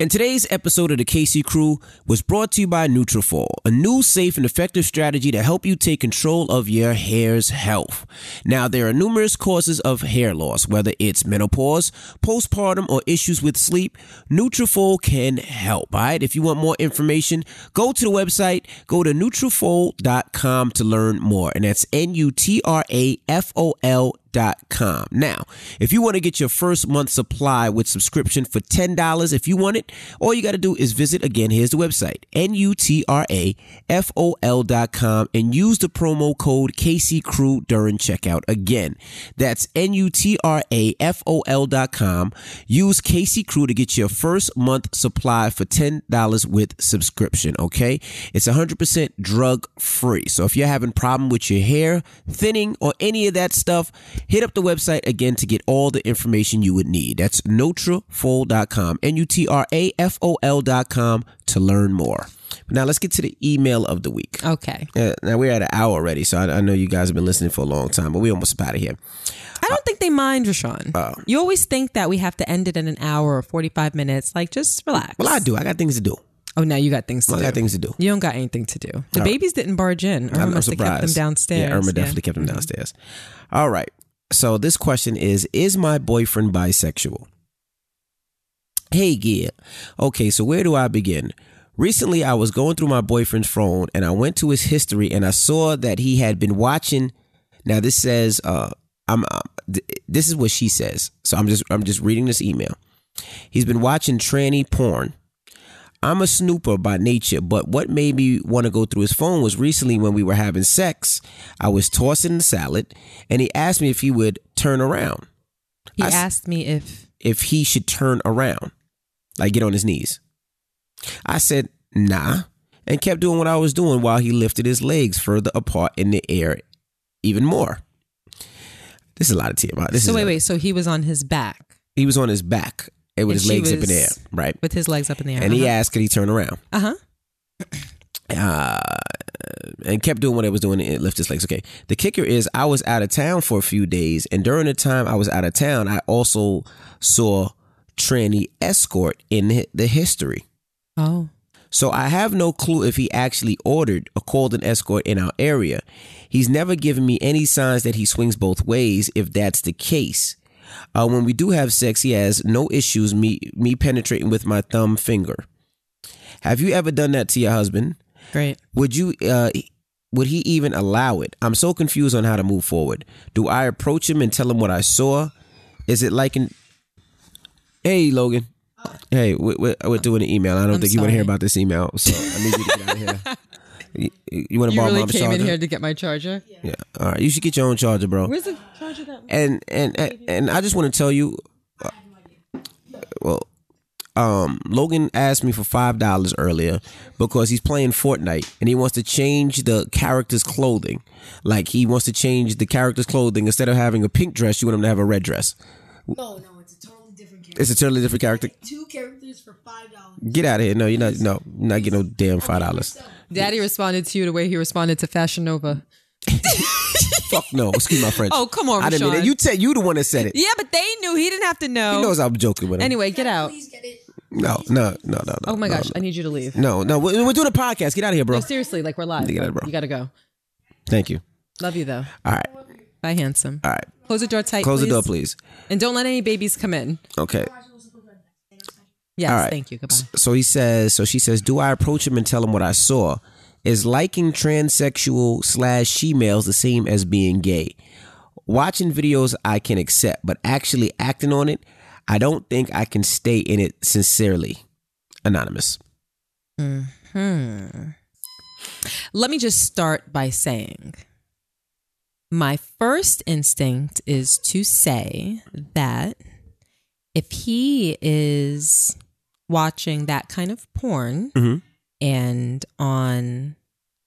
And today's episode of the Casey Crew was brought to you by Nutrafol, a new, safe, and effective strategy to help you take control of your hair's health. Now, there are numerous causes of hair loss, whether it's menopause, postpartum, or issues with sleep. Nutrafol can help. All right, if you want more information, go to the website. Go to Nutrafol.com to learn more, and that's N-U-T-R-A-F-O-L dot Now, if you want to get your first month supply with subscription for $10, if you want it, all you got to do is visit again. Here's the website, N-U-T-R-A-F-O-L dot com and use the promo code Casey Crew during checkout. Again, that's N-U-T-R-A-F-O-L dot com. Use Casey Crew to get your first month supply for $10 with subscription. Okay. It's 100% drug free. So if you're having problem with your hair thinning or any of that stuff, hit up the website again to get all the information you would need. That's Nutrafol.com, N-U-T-R-A-F-O-L.com to learn more. Now let's get to the email of the week. Okay. Uh, now we're at an hour already, so I, I know you guys have been listening for a long time, but we almost out of here. I don't think they mind, Rashawn. Oh. you always think that we have to end it in an hour or 45 minutes. Like, just relax. Well, I do. I got things to do. Oh, now you got things to I do. got things to do. You don't got anything to do. The No. babies didn't barge in. Irma I'm, I'm must have kept them downstairs. Yeah, Irma definitely kept them downstairs. All right. So this question is: Is my boyfriend bisexual? Hey, Gia. Okay, so where do I begin? Recently, I was going through my boyfriend's phone and I went to his history and I saw that he had been watching. Now this says, uh, I'm. Uh, th- this is what she says. So I'm just, I'm just reading this email. He's been watching tranny porn. I'm a snooper by nature, but what made me want to go through his phone was recently when we were having sex. I was tossing the salad, and he asked me if he would turn around, He I asked me if if he should turn around, like get on his knees. I said, nah, and kept doing what I was doing while he lifted his legs further apart in the air even more. This is a lot of TMI. This so is wait a- wait so he was on his back He was on his back and with And his legs up in the air, right? with his legs up in the air And he asked, could he turn around? uh-huh uh, and kept doing what I was doing and lift his legs. Okay. The kicker is I was out of town for a few days, and during the time I was out of town, I also saw tranny escort in the history. oh So I have no clue if he actually ordered or called an escort in our area. He's never given me any signs that he swings both ways if that's the case. Uh, when we do have sex, he has no issues me me penetrating with my thumb finger. Have you ever done that to your husband? Great. Would you? Uh, would he even allow it? I'm so confused on how to move forward. Do I approach him and tell him what I saw? Is it like an? Hey, Logan. Hey, we're, we're, doing an email. I don't I'm think you want to hear about this email, so I need you to get out of here. You, you want to You borrow really mom's came charger? in here to get my charger? Yeah. All right. You should get your own charger, bro. Where's the charger that and and and, and I just want to tell you, uh, well, um, Logan asked me for five dollars earlier because he's playing Fortnite and he wants to change the character's clothing. Like he wants to change the character's clothing instead of having a pink dress, you want him to have a red dress. No, no, it's a totally different character. It's a totally different character. Two characters for five dollars. Get out of here! No, you're not. No, you're not getting no damn five dollars. Daddy responded to you the way he responded to Fashion Nova. Fuck no. Excuse my French. Oh, come on, I didn't mean Rashawn. that. You tell you the one that said it. Yeah, but they knew he didn't have to know. He knows I'm joking with him. Anyway, get out. Please get it. No, no, no, no, no. Oh my no, gosh, no. I need you to leave. No, no, we're, we're doing a podcast. Get out of here, bro. No, seriously, like we're live. You gotta, bro. You gotta go. Thank you. Love you though. All right, Bye, handsome. all right. Close the door tight. Close please. the door, please. And don't let any babies come in. Okay. Yes, All right. thank you. Goodbye. So he says. So she says, "Do I approach him and tell him what I saw? Is liking transsexual slash she males the same as being gay? Watching videos I can accept, but actually acting on it, I don't think I can stay in it sincerely." Anonymous. Hmm. Let me just start by saying my first instinct is to say that if he is watching that kind of porn Mhm. and on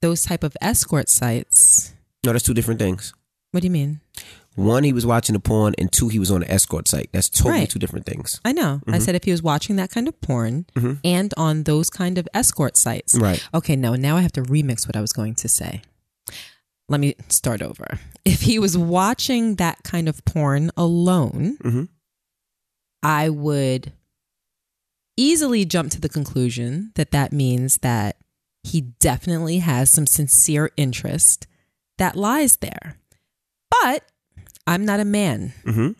those type of escort sites, No, that's two different things. what do you mean? One, he was watching the porn, and two, he was on an escort site. That's totally Right. two different things. I know. I said if he was watching that kind of porn and on those kind of escort sites. Right. Okay, no, now I have to remix what I was going to say. Let me start over. If he was watching that kind of porn alone, Mhm. I would easily jump to the conclusion that that means that he definitely has some sincere interest that lies there. But I'm not a man. Mm-hmm.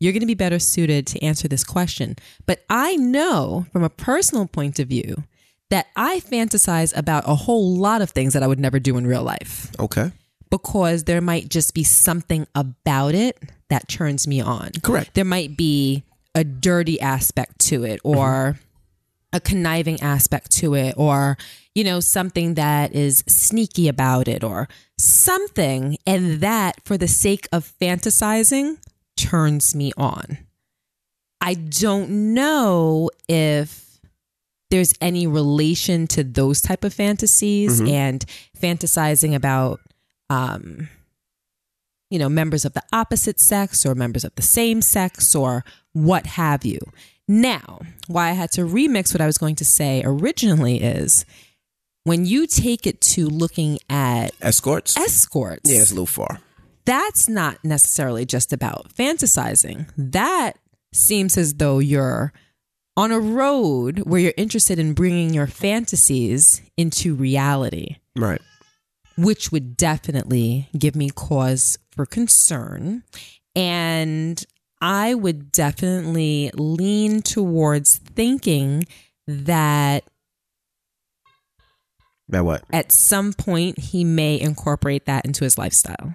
You're going to be better suited to answer this question. But I know from a personal point of view that I fantasize about a whole lot of things that I would never do in real life Okay. because there might just be something about it that turns me on. Correct. There might be a dirty aspect to it or a conniving aspect to it or you know something that is sneaky about it or something and that for the sake of fantasizing turns me on. I don't know if there's any relation to those type of fantasies and fantasizing about um you know members of the opposite sex or members of the same sex or what have you. Now, why I had to remix what I was going to say originally is when you take it to looking at Escorts? escorts yeah, it's a little far. that's not necessarily just about fantasizing. That seems as though you're on a road where you're interested in bringing your fantasies into reality, Right. which would definitely give me cause for concern. And I would definitely lean towards thinking that That what? at some point he may incorporate that into his lifestyle.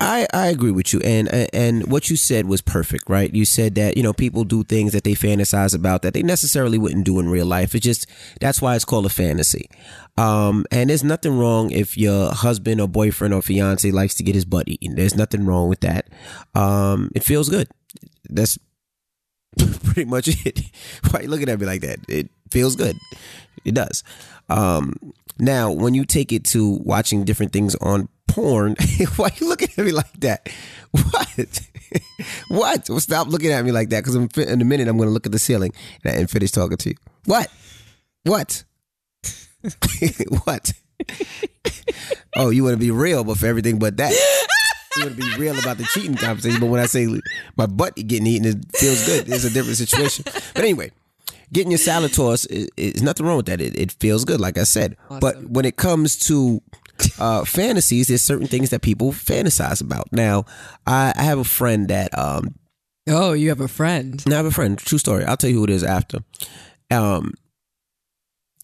I, I agree with you, and and what you said was perfect, right? You said that you know people do things that they fantasize about that they necessarily wouldn't do in real life. It's just that's why it's called a fantasy. Um, and there's nothing wrong if your husband or boyfriend or fiance likes to get his butt eaten. There's nothing wrong with that. Um, it feels good. That's pretty much it. Why are you looking at me like that? It feels good. It does. Um, now, when you take it to watching different things on porn, why are you looking at me like that? What? what? Well, stop looking at me like that because in a minute I'm going to look at the ceiling and and finish talking to you. What? What? what? oh, you want to be real, but for everything but that. You want to be real about the cheating conversation, but when I say my butt getting eaten, it feels good. It's a different situation. But anyway, getting your salad toss is, is nothing wrong with that. It, it feels good, like I said. But when it comes to uh, fantasies, there's certain things that people fantasize about. Now, I, I have a friend that um, Oh, you have a friend. Now I have a friend. True story. I'll tell you who it is after. Um,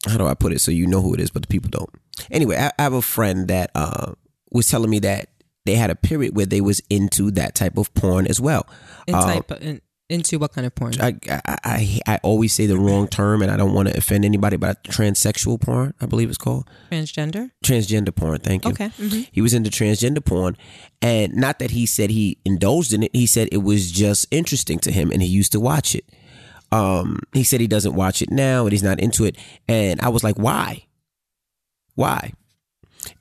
how do I put it so you know who it is, but the people don't. Anyway, I, I have a friend that uh, was telling me that they had a period where they was into that type of porn as well. In Uh, type in, into what kind of porn? I, I I I always say the wrong term, and I don't want to offend anybody, but transsexual porn, I believe it's called Transgender. transgender porn. Thank you. Okay. mhm. He was into transgender porn, and not that he said he indulged in it. He said it was just interesting to him, and he used to watch it. Um, he said he doesn't watch it now, and he's not into it. And I was like, why? Why?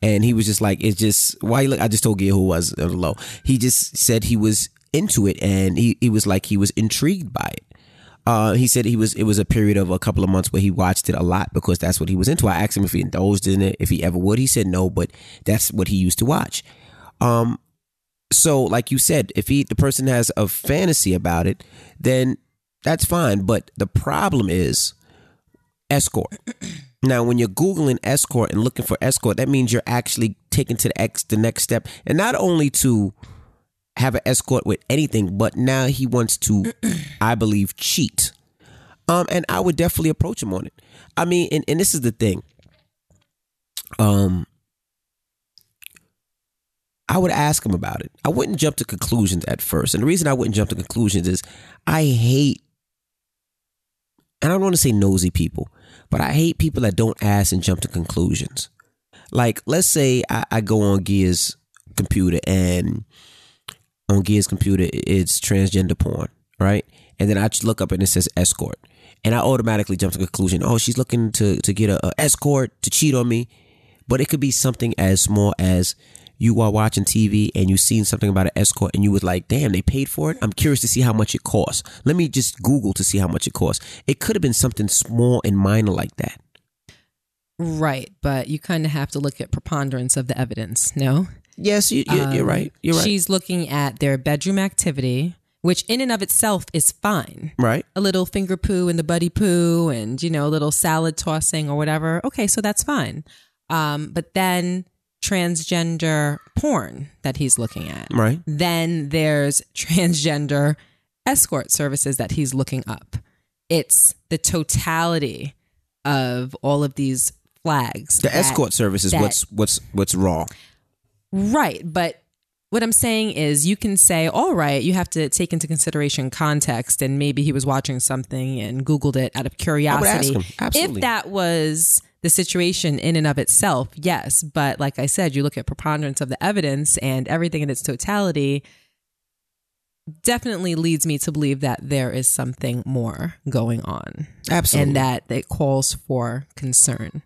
And he was just like, it's just why. Look, I just told Gil who was uh, low. He just said he was into it, and he, he was like he was intrigued by it. Uh, he said he was. It was a period of a couple of months where he watched it a lot because that's what he was into. I asked him if he indulged in it, if he ever would. He said no, but that's what he used to watch. Um, so like you said, if he the person has a fantasy about it, then that's fine. But the problem is escort. Now, when you're googling escort and looking for escort, that means you're actually taking to the the next step, and not only to have an escort with anything, but now he wants to, I believe, cheat. Um, and I would definitely approach him on it. I mean, and, and this is the thing. Um, I would ask him about it. I wouldn't jump to conclusions at first. And the reason I wouldn't jump to conclusions is I hate, and I don't want to say nosy people, but I hate people that don't ask and jump to conclusions. Like, let's say I, I go on Gia's computer and on Gia's computer it's transgender porn, right? And then I just look up and it says escort. And I automatically jump to the conclusion, oh, she's looking to, to get a, a escort to cheat on me. But it could be something as small as you are watching TV and you seen something about an escort and you was like, damn, they paid for it. I'm curious to see how much it costs. Let me just Google to see how much it costs. It could have been something small and minor like that. Right, but you kind of have to look at preponderance of the evidence. No, Yes, you, you're Um, right. You're right. She's looking at their bedroom activity, which in and of itself is fine. right. A little finger poo and the buddy poo, and you know, a little salad tossing or whatever. Okay, so that's fine. Um, but then transgender porn that he's looking at. Right. Then there's transgender escort services that he's looking up. It's the totality of all of these flags. The that- escort service is that- what's what's what's wrong. Right. But what I'm saying is you can say, all right, you have to take into consideration context and maybe he was watching something and Googled it out of curiosity. If that was the situation in and of itself, yes. But like I said, you look at preponderance of the evidence and everything in its totality definitely leads me to believe that there is something more going on Absolutely. and that it calls for concern.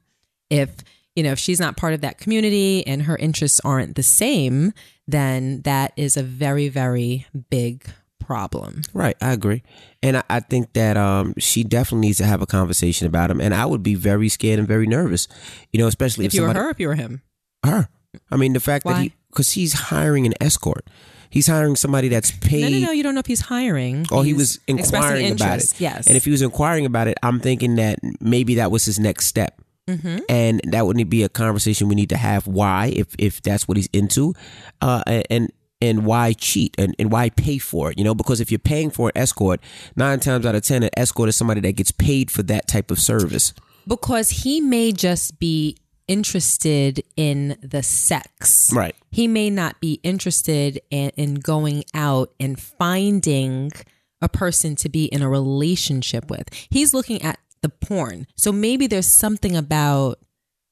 If you know if she's not part of that community and her interests aren't the same, then that is a very very big problem. Right, I agree, and I, I think that um, she definitely needs to have a conversation about him. And I would be very scared and very nervous, you know, especially if, If you were her, if you were him, her. I mean, the fact that he because he's hiring an escort, he's hiring somebody that's paid. no, no, no, you don't know if he's hiring. Oh, he was inquiring about it. Yes, And if he was inquiring about it, I'm thinking that maybe that was his next step. Mhm. And that would be a conversation we need to have. Why, if if that's what he's into, uh, and and why cheat and, and why pay for it? You know, because if you're paying for an escort, nine times out of ten, an escort is somebody that gets paid for that type of service. because he may just be interested in the sex. Right. He may not be interested in, in going out and finding a person to be in a relationship with. He's looking at the porn. So maybe there's something about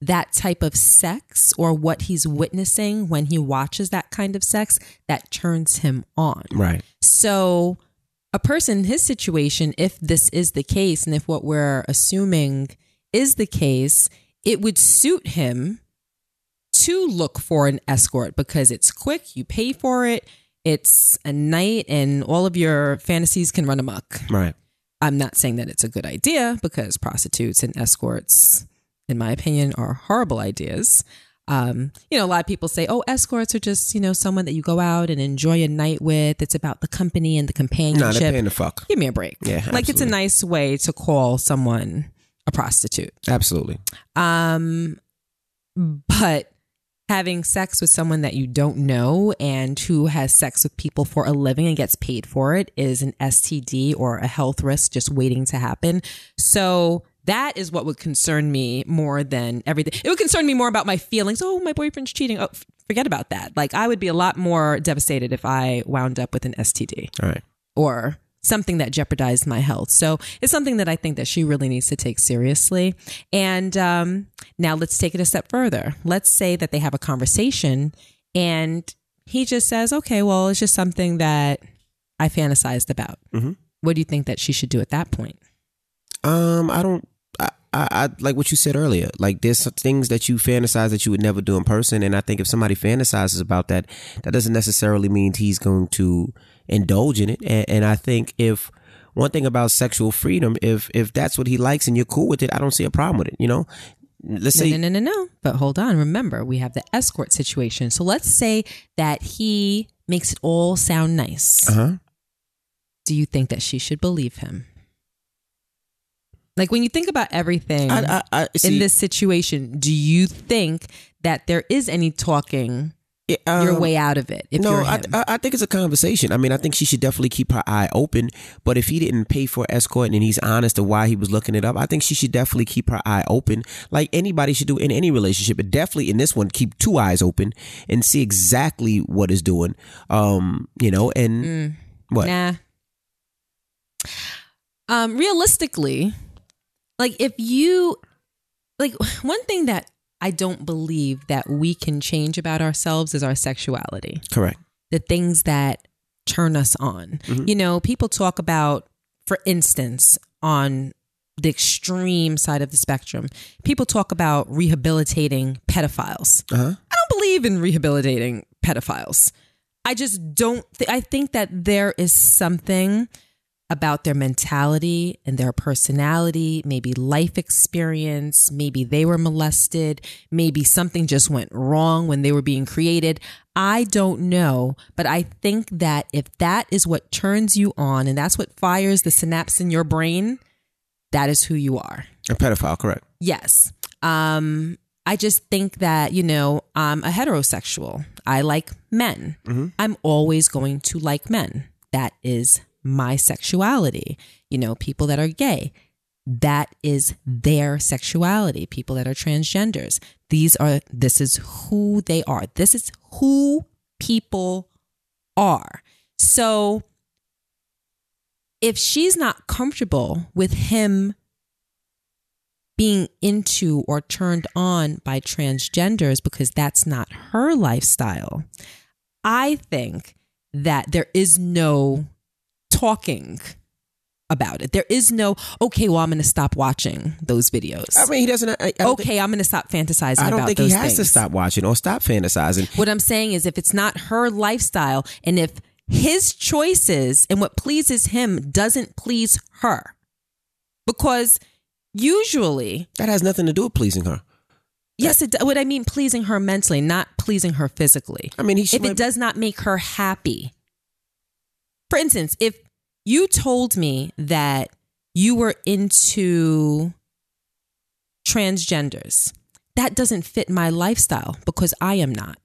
that type of sex or what he's witnessing when he watches that kind of sex that turns him on. Right. So, a person in his situation, if this is the case, and if what we're assuming is the case, it would suit him to look for an escort because it's quick, you pay for it, it's a night, and all of your fantasies can run amok. Right. I'm not saying that it's a good idea because prostitutes and escorts, in my opinion, are horrible ideas. Um, you know, a lot of people say, oh, escorts are just, you know, someone that you go out and enjoy a night with. It's about the company and the No, companionship. they're paying the fuck. Give me a break. Yeah, like it's a nice way to call someone a prostitute. Absolutely. Um, but having sex with someone that you don't know and who has sex with people for a living and gets paid for it is an STD or a health risk just waiting to happen. So that is what would concern me more than everything. It would concern me more about my feelings. Oh, my boyfriend's cheating. Oh, forget about that. Like I would be a lot more devastated if I wound up with an STD All right. or something that jeopardized my health. So it's something that I think that she really needs to take seriously. And um, now let's take it a step further. Let's say that they have a conversation and he just says, okay, well, it's just something that I fantasized about. Mhm. What do you think that she should do at that point? Um, I don't. I, I, like what you said earlier. Like there's things that you fantasize that you would never do in person, and I think if somebody fantasizes about that, that doesn't necessarily mean he's going to indulge in it. And, and I think if one thing about sexual freedom, if if that's what he likes and you're cool with it, I don't see a problem with it. You know, let's No, say no, no, no, no. But hold on. Remember, we have the escort situation. So let's say that he makes it all sound nice. uh huh. Do you think that she should believe him? Like when you think about everything I, I, I see, in this situation, do you think that there is any talking your um, way out of it? If no. I I think it's a conversation. I mean, I think she should definitely keep her eye open. But if he didn't pay for escort and he's honest to why he was looking it up, I think she should definitely keep her eye open, like anybody should do in any relationship. But definitely in this one, keep two eyes open and see exactly what is doing. Um, you know, and Mm. what? Nah. Um, realistically, like if you like one thing that I don't believe that we can change about ourselves is our sexuality. Correct. The things that turn us on. Mhm. You know, people talk about, for instance, on the extreme side of the spectrum, people talk about rehabilitating pedophiles. Uh huh. I don't believe in rehabilitating pedophiles. I just don't. Th- I think that there is something about their mentality and their personality, maybe life experience, maybe they were molested, maybe something just went wrong when they were being created. I don't know, but I think that if that is what turns you on and that's what fires the synapse in your brain, that is who you are. A pedophile. Correct. Yes. Um, I just think that, you know, I'm a heterosexual. I like men. Mhm. I'm always going to like men. That is my sexuality. You know, people that are gay, that is their sexuality. People that are transgenders, these are, this is who they are. This is who people are. So if she's not comfortable with him being into or turned on by transgenders because that's not her lifestyle, I think that there is no talking about it. There is no, okay, well, I'm going to stop watching those videos. I mean, he doesn't. I, I okay, I'm going to stop fantasizing I don't about think he has to stop watching or stop fantasizing. What I'm saying is, if it's not her lifestyle and if his choices and what pleases him doesn't please her, because usually, That has nothing to do with pleasing her. yes, it, what I mean, pleasing her mentally, not pleasing her physically. I mean, he. if it does not make her happy. For instance, if you told me that you were into transgenders, that doesn't fit my lifestyle because I am not.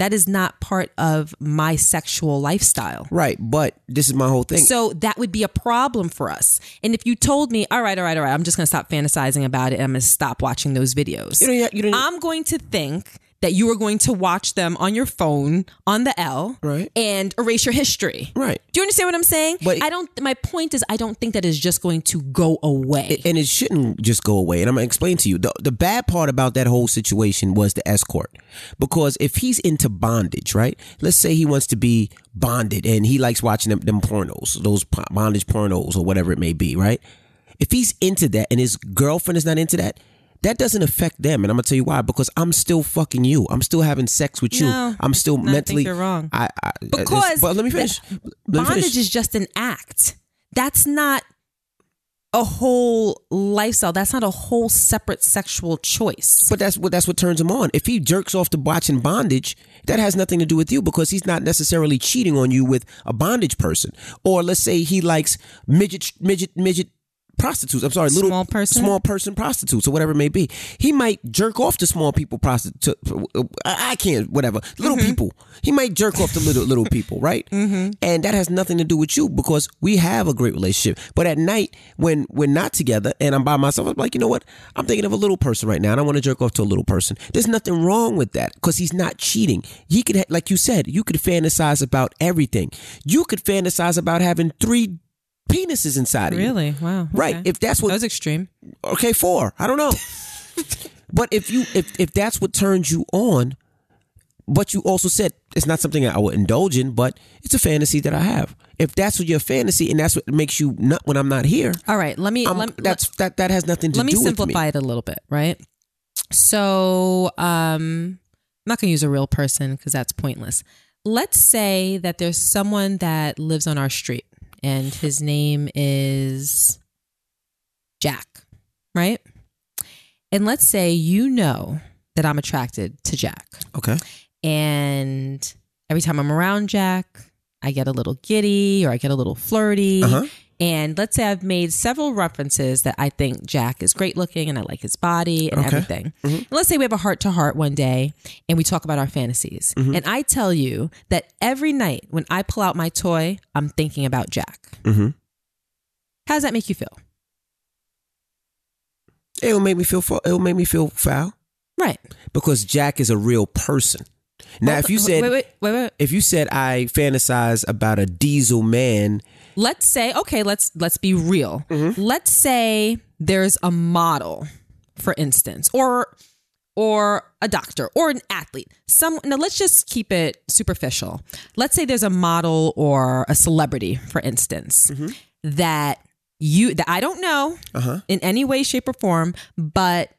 That is not part of my sexual lifestyle. Right, but this is my whole thing. So that would be a problem for us. And if you told me, all right, all right, all right, I'm just going to stop fantasizing about it and I'm going to stop watching those videos. you don't. You don't. I'm going to think that you are going to watch them on your phone on the L Right. and erase your history. right. Do you understand what I'm saying? But- I don't my point is I don't think that is just going to go away. and it shouldn't just go away. And I'm gonna explain to you the the bad part about that whole situation was the escort, because if he's into bondage, right? Let's say he wants to be bonded and he likes watching them, them pornos, those bondage pornos or whatever it may be, right? If he's into that and his girlfriend is not into that. That doesn't affect them, and I'm gonna tell you why. Because I'm still fucking you. I'm still having sex with you. No, I'm still I think mentally. you're wrong. I, I uh, Because but let me finish. Let me Bondage finish. is just an act. That's not a whole lifestyle. That's not a whole separate sexual choice. But that's what that's what turns him on. If he jerks off to watching bondage, that has nothing to do with you because he's not necessarily cheating on you with a bondage person. Or let's say he likes midget midget midget prostitutes. I'm sorry, little Small person? small person prostitutes or whatever it may be. He might jerk off to small people prostitute. I can't, whatever. Little Mm-hmm. people. He might jerk off to little little people, right? Mm-hmm. And that has nothing to do with you because we have a great relationship. But at night when we're not together and I'm by myself, I'm like, you know what? I'm thinking of a little person right now, and I want to jerk off to a little person. There's nothing wrong with that because he's not cheating. He could, like you said, you could fantasize about everything. You could fantasize about having three penises inside of you. Really? Wow. Right. okay. If that's what that was extreme. okay, four. I don't know. but if you if if that's what turns you on, but you also said it's not something I would indulge in, but it's a fantasy that I have. If that's what your fantasy and that's what makes you nut when I'm not here, All right. Let me let, that's that that has nothing to do with let me simplify it a little bit, right? So, um, I'm not going to use a real person because that's pointless. Let's say that there's someone that lives on our street and his name is Jack, right? And let's say you know that I'm attracted to Jack. Okay. And every time I'm around Jack, I get a little giddy or I get a little flirty. Uh-huh. And let's say I've made several references that I think Jack is great looking and I like his body and Okay. everything. And let's say we have a heart to heart one day and we talk about our fantasies. And I tell you that every night when I pull out my toy, I'm thinking about Jack. Mhm. How does that make you feel? It will make me feel fo- it will make me feel foul Right. because Jack is a real person. Now, if you said wait, wait, wait, wait. if you said I fantasize about a diesel man, let's say okay let's let's be real. Let's say there's a model for instance or or a doctor or an athlete. Some now let's just keep it superficial. Let's say there's a model or a celebrity for instance that you that i don't know Uh-huh. in any way shape or form but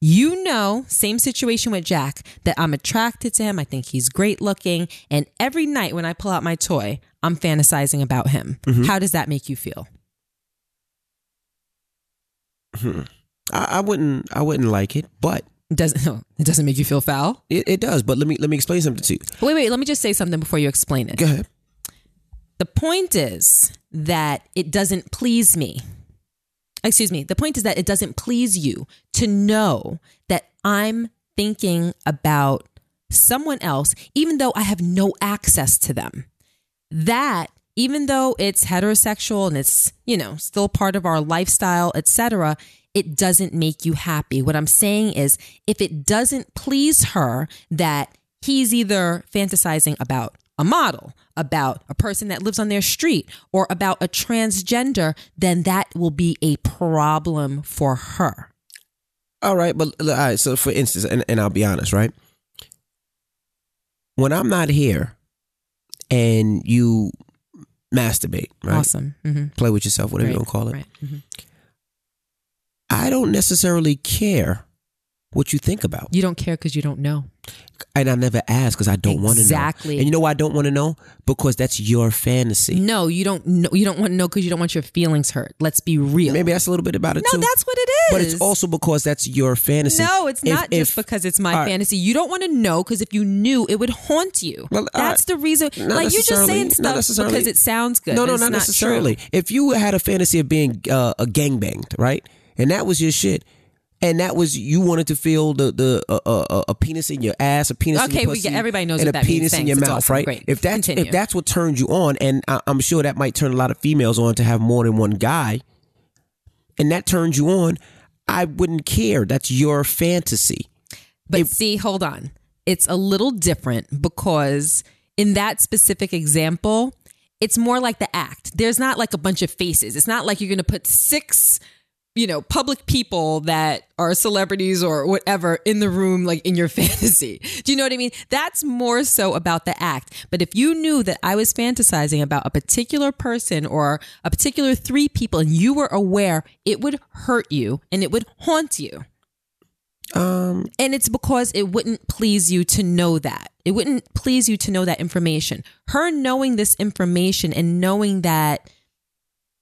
you know, same situation with Jack, that I'm attracted to him. I think he's great looking. And every night when I pull out my toy, I'm fantasizing about him. Mm-hmm. How does that make you feel? Hmm. I, I wouldn't I wouldn't like it, but It doesn't no, it doesn't make you feel foul? it, it does. But let me let me explain something to you. Wait, wait, let me just say something before you explain it. Go ahead. The point is that it doesn't please me. Excuse me. The point is that it doesn't please you to know that I'm thinking about someone else, even though I have no access to them. That, even though it's heterosexual and it's, you know, still part of our lifestyle, etc., it doesn't make you happy. What I'm saying is, if it doesn't please her that he's either fantasizing about a model, about a person that lives on their street, or about a transgender, then that will be a problem for her. All right, but all right. So for instance, and, and I'll be honest, right? When I'm not here, and you masturbate, right? Awesome. hmm Play with yourself, whatever Right, you want to call it. Right. Mhm. I don't necessarily care what you think about, You don't care because you don't know. and I never ask because I don't want to know. Exactly. And you know why I don't want to know? Because that's your fantasy. No, you don't know. You don't want to know because you don't want your feelings hurt. Let's be real. Maybe that's a little bit about it no, too. that's what it is. but it's also because that's your fantasy. no, it's If- not just if- because it's my all right. fantasy. You don't want to know because if you knew, it would haunt you. Well, all That's right. the reason. Not Like you just necessarily. saying Not stuff necessarily. because it sounds good. No, but no, it's not not necessarily. True. If you had a fantasy of being uh, a gangbanged, right, and that was your shit, and that was you wanted to feel the the uh, uh, a penis in your ass, a penis. in Okay, your we get- everybody knows and what a that means. penis in Thanks. your It's mouth, awesome. right? Great. If that's Continue. if that's what turns you on, and I, I'm sure that might turn a lot of females on to have more than one guy, and that turns you on, I wouldn't care. That's your fantasy. But see, hold on. It's a little different because in that specific example, it's more like the act. There's not like a bunch of faces. It's not like you're going to put six, you know, public people that are celebrities or whatever in the room, like in your fantasy. Do you know what I mean? That's more so about the act. But if you knew that I was fantasizing about a particular person or a particular three people and you were aware, it would hurt you and it would haunt you. Um, And it's because it wouldn't please you to know that. It wouldn't please you to know that information. Her knowing this information and knowing that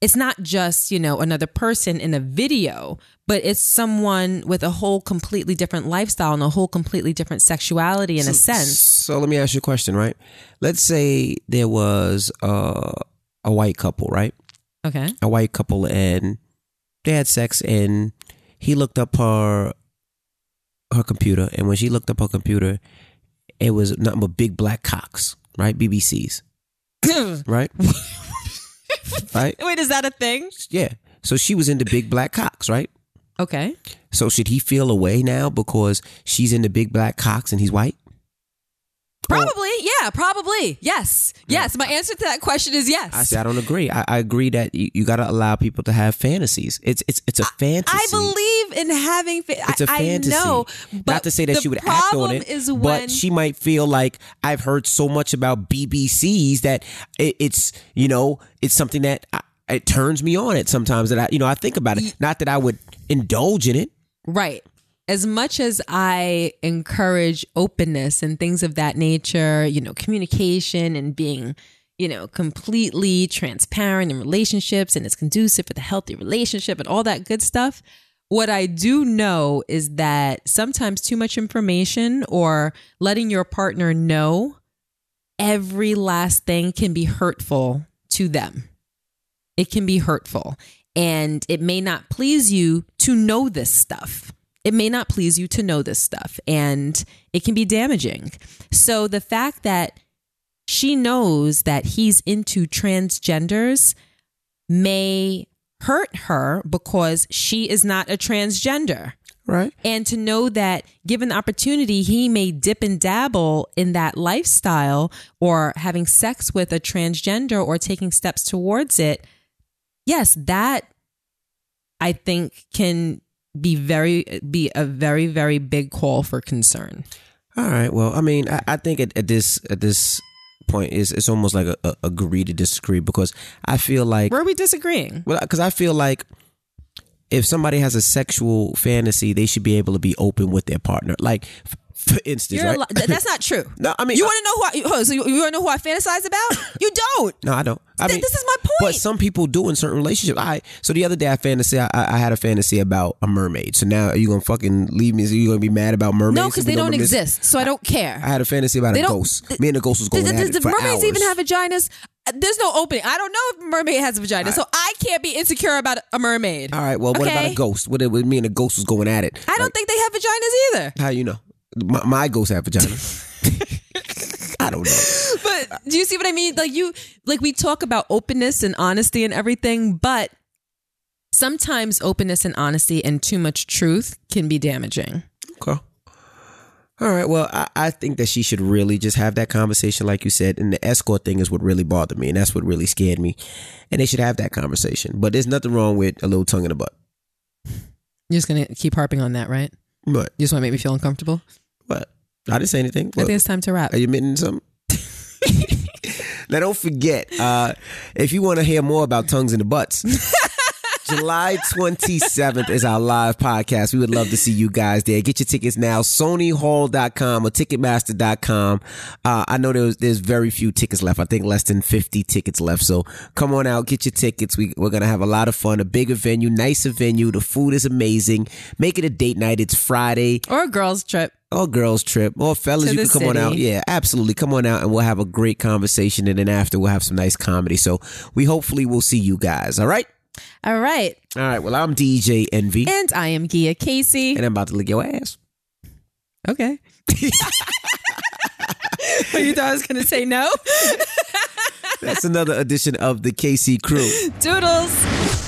it's not just, you know, another person in a video, but it's someone with a whole completely different lifestyle and a whole completely different sexuality in a sense. So let me ask you a question, right? Let's say there was uh, a white couple, right? Okay. A white couple, and they had sex and he looked up her her computer and when she looked up her computer it was nothing but big black cocks right bbcs right right Wait, is that a thing? yeah so she was into big black cocks right Okay. so should he feel away now because she's into big black cocks and he's white Probably, yeah, probably. Yes. Yes. My answer to that question is yes. I say I don't agree. I, I agree that you, you got to allow people to have fantasies. It's it's it's a fantasy. I believe in having. Fa- It's a I- fantasy. I know, but Not to say that she would act on it, Is when but she might feel like I've heard so much about BBCs that it, it's you know it's something that I, it turns me on. It sometimes that I you know I think about it. Not that I would indulge in it. Right. As much as I encourage openness and things of that nature, you know, communication and being, you know, completely transparent in relationships and it's conducive for the healthy relationship and all that good stuff. What I do know is that sometimes too much information or letting your partner know every last thing can be hurtful to them. It can be hurtful. And it may not please you to know this stuff. It may not please you to know this stuff. And it can be damaging. So the fact that she knows that he's into transgenders may hurt her because she is not a transgender Right. and to know that given the opportunity he may dip and dabble in that lifestyle or having sex with a transgender or taking steps towards it yes that i think can be very be a very very big call for concern All right. Well, I mean, I, I think at, at this at this point is it's almost like a, a agree to disagree because I feel like where are we disagreeing Well, because I feel like if somebody has a sexual fantasy, they should be able to be open with their partner. Like, for instance, right? li- that's not true No, I mean, you want to know who I, so you, you want to know who I fantasize about you don't no, I don't. I Th- mean, this is my point. But some people do in certain relationships. I so the other day I fantasy I, I had a fantasy about a mermaid. So now are you gonna fucking leave me? Are you gonna be mad about mermaids? no because they don't this? exist so i don't care I had a fantasy about They a ghost. th- Me and the ghost was going Does, at does it the mermaids hours. even have vaginas? Uh, There's no opening. I don't know if a mermaid has a vagina, so I can't be insecure about a mermaid. All right. Well, what about a ghost? What if me and the ghost was going at it? I don't think they have vaginas either. How you know? My, my ghost have vagina. I don't know. But do you see what I mean? Like you, like we talk about openness and honesty and everything, but sometimes openness and honesty and too much truth can be damaging. Okay. All right. Well, I, I think that she should really just have that conversation, like you said. And the escort thing is what really bothered me, and that's what really scared me. And they should have that conversation. But there's nothing wrong with a little tongue in the butt. You're just gonna keep harping on that, right? But You just want to make me feel uncomfortable. I didn't say anything. I think it's time to wrap. Are you admitting something? now don't forget, uh, if you want to hear more about tongues in the butts, July 27th is our live podcast. We would love to see you guys there. Get your tickets now, sonyhall.com or ticketmaster.com. Uh, I know there's, there's very few tickets left. I think less than 50 tickets left. So come on out, get your tickets. We, we're going to have a lot of fun, a bigger venue, nicer venue. The food is amazing. Make it a date night. It's Friday or a girls' trip. Or girls trip. Or fellas you can come on out. yeah absolutely. Come on out and we'll have a great conversation. And then after we'll have some nice comedy. So we hopefully will see you guys. All right? All right. all right. Well i'm dj envy And I am Gia Casey. and i'm about to lick your ass. Okay. you thought I was going to say no? that's another edition of the Casey Crew. Doodles.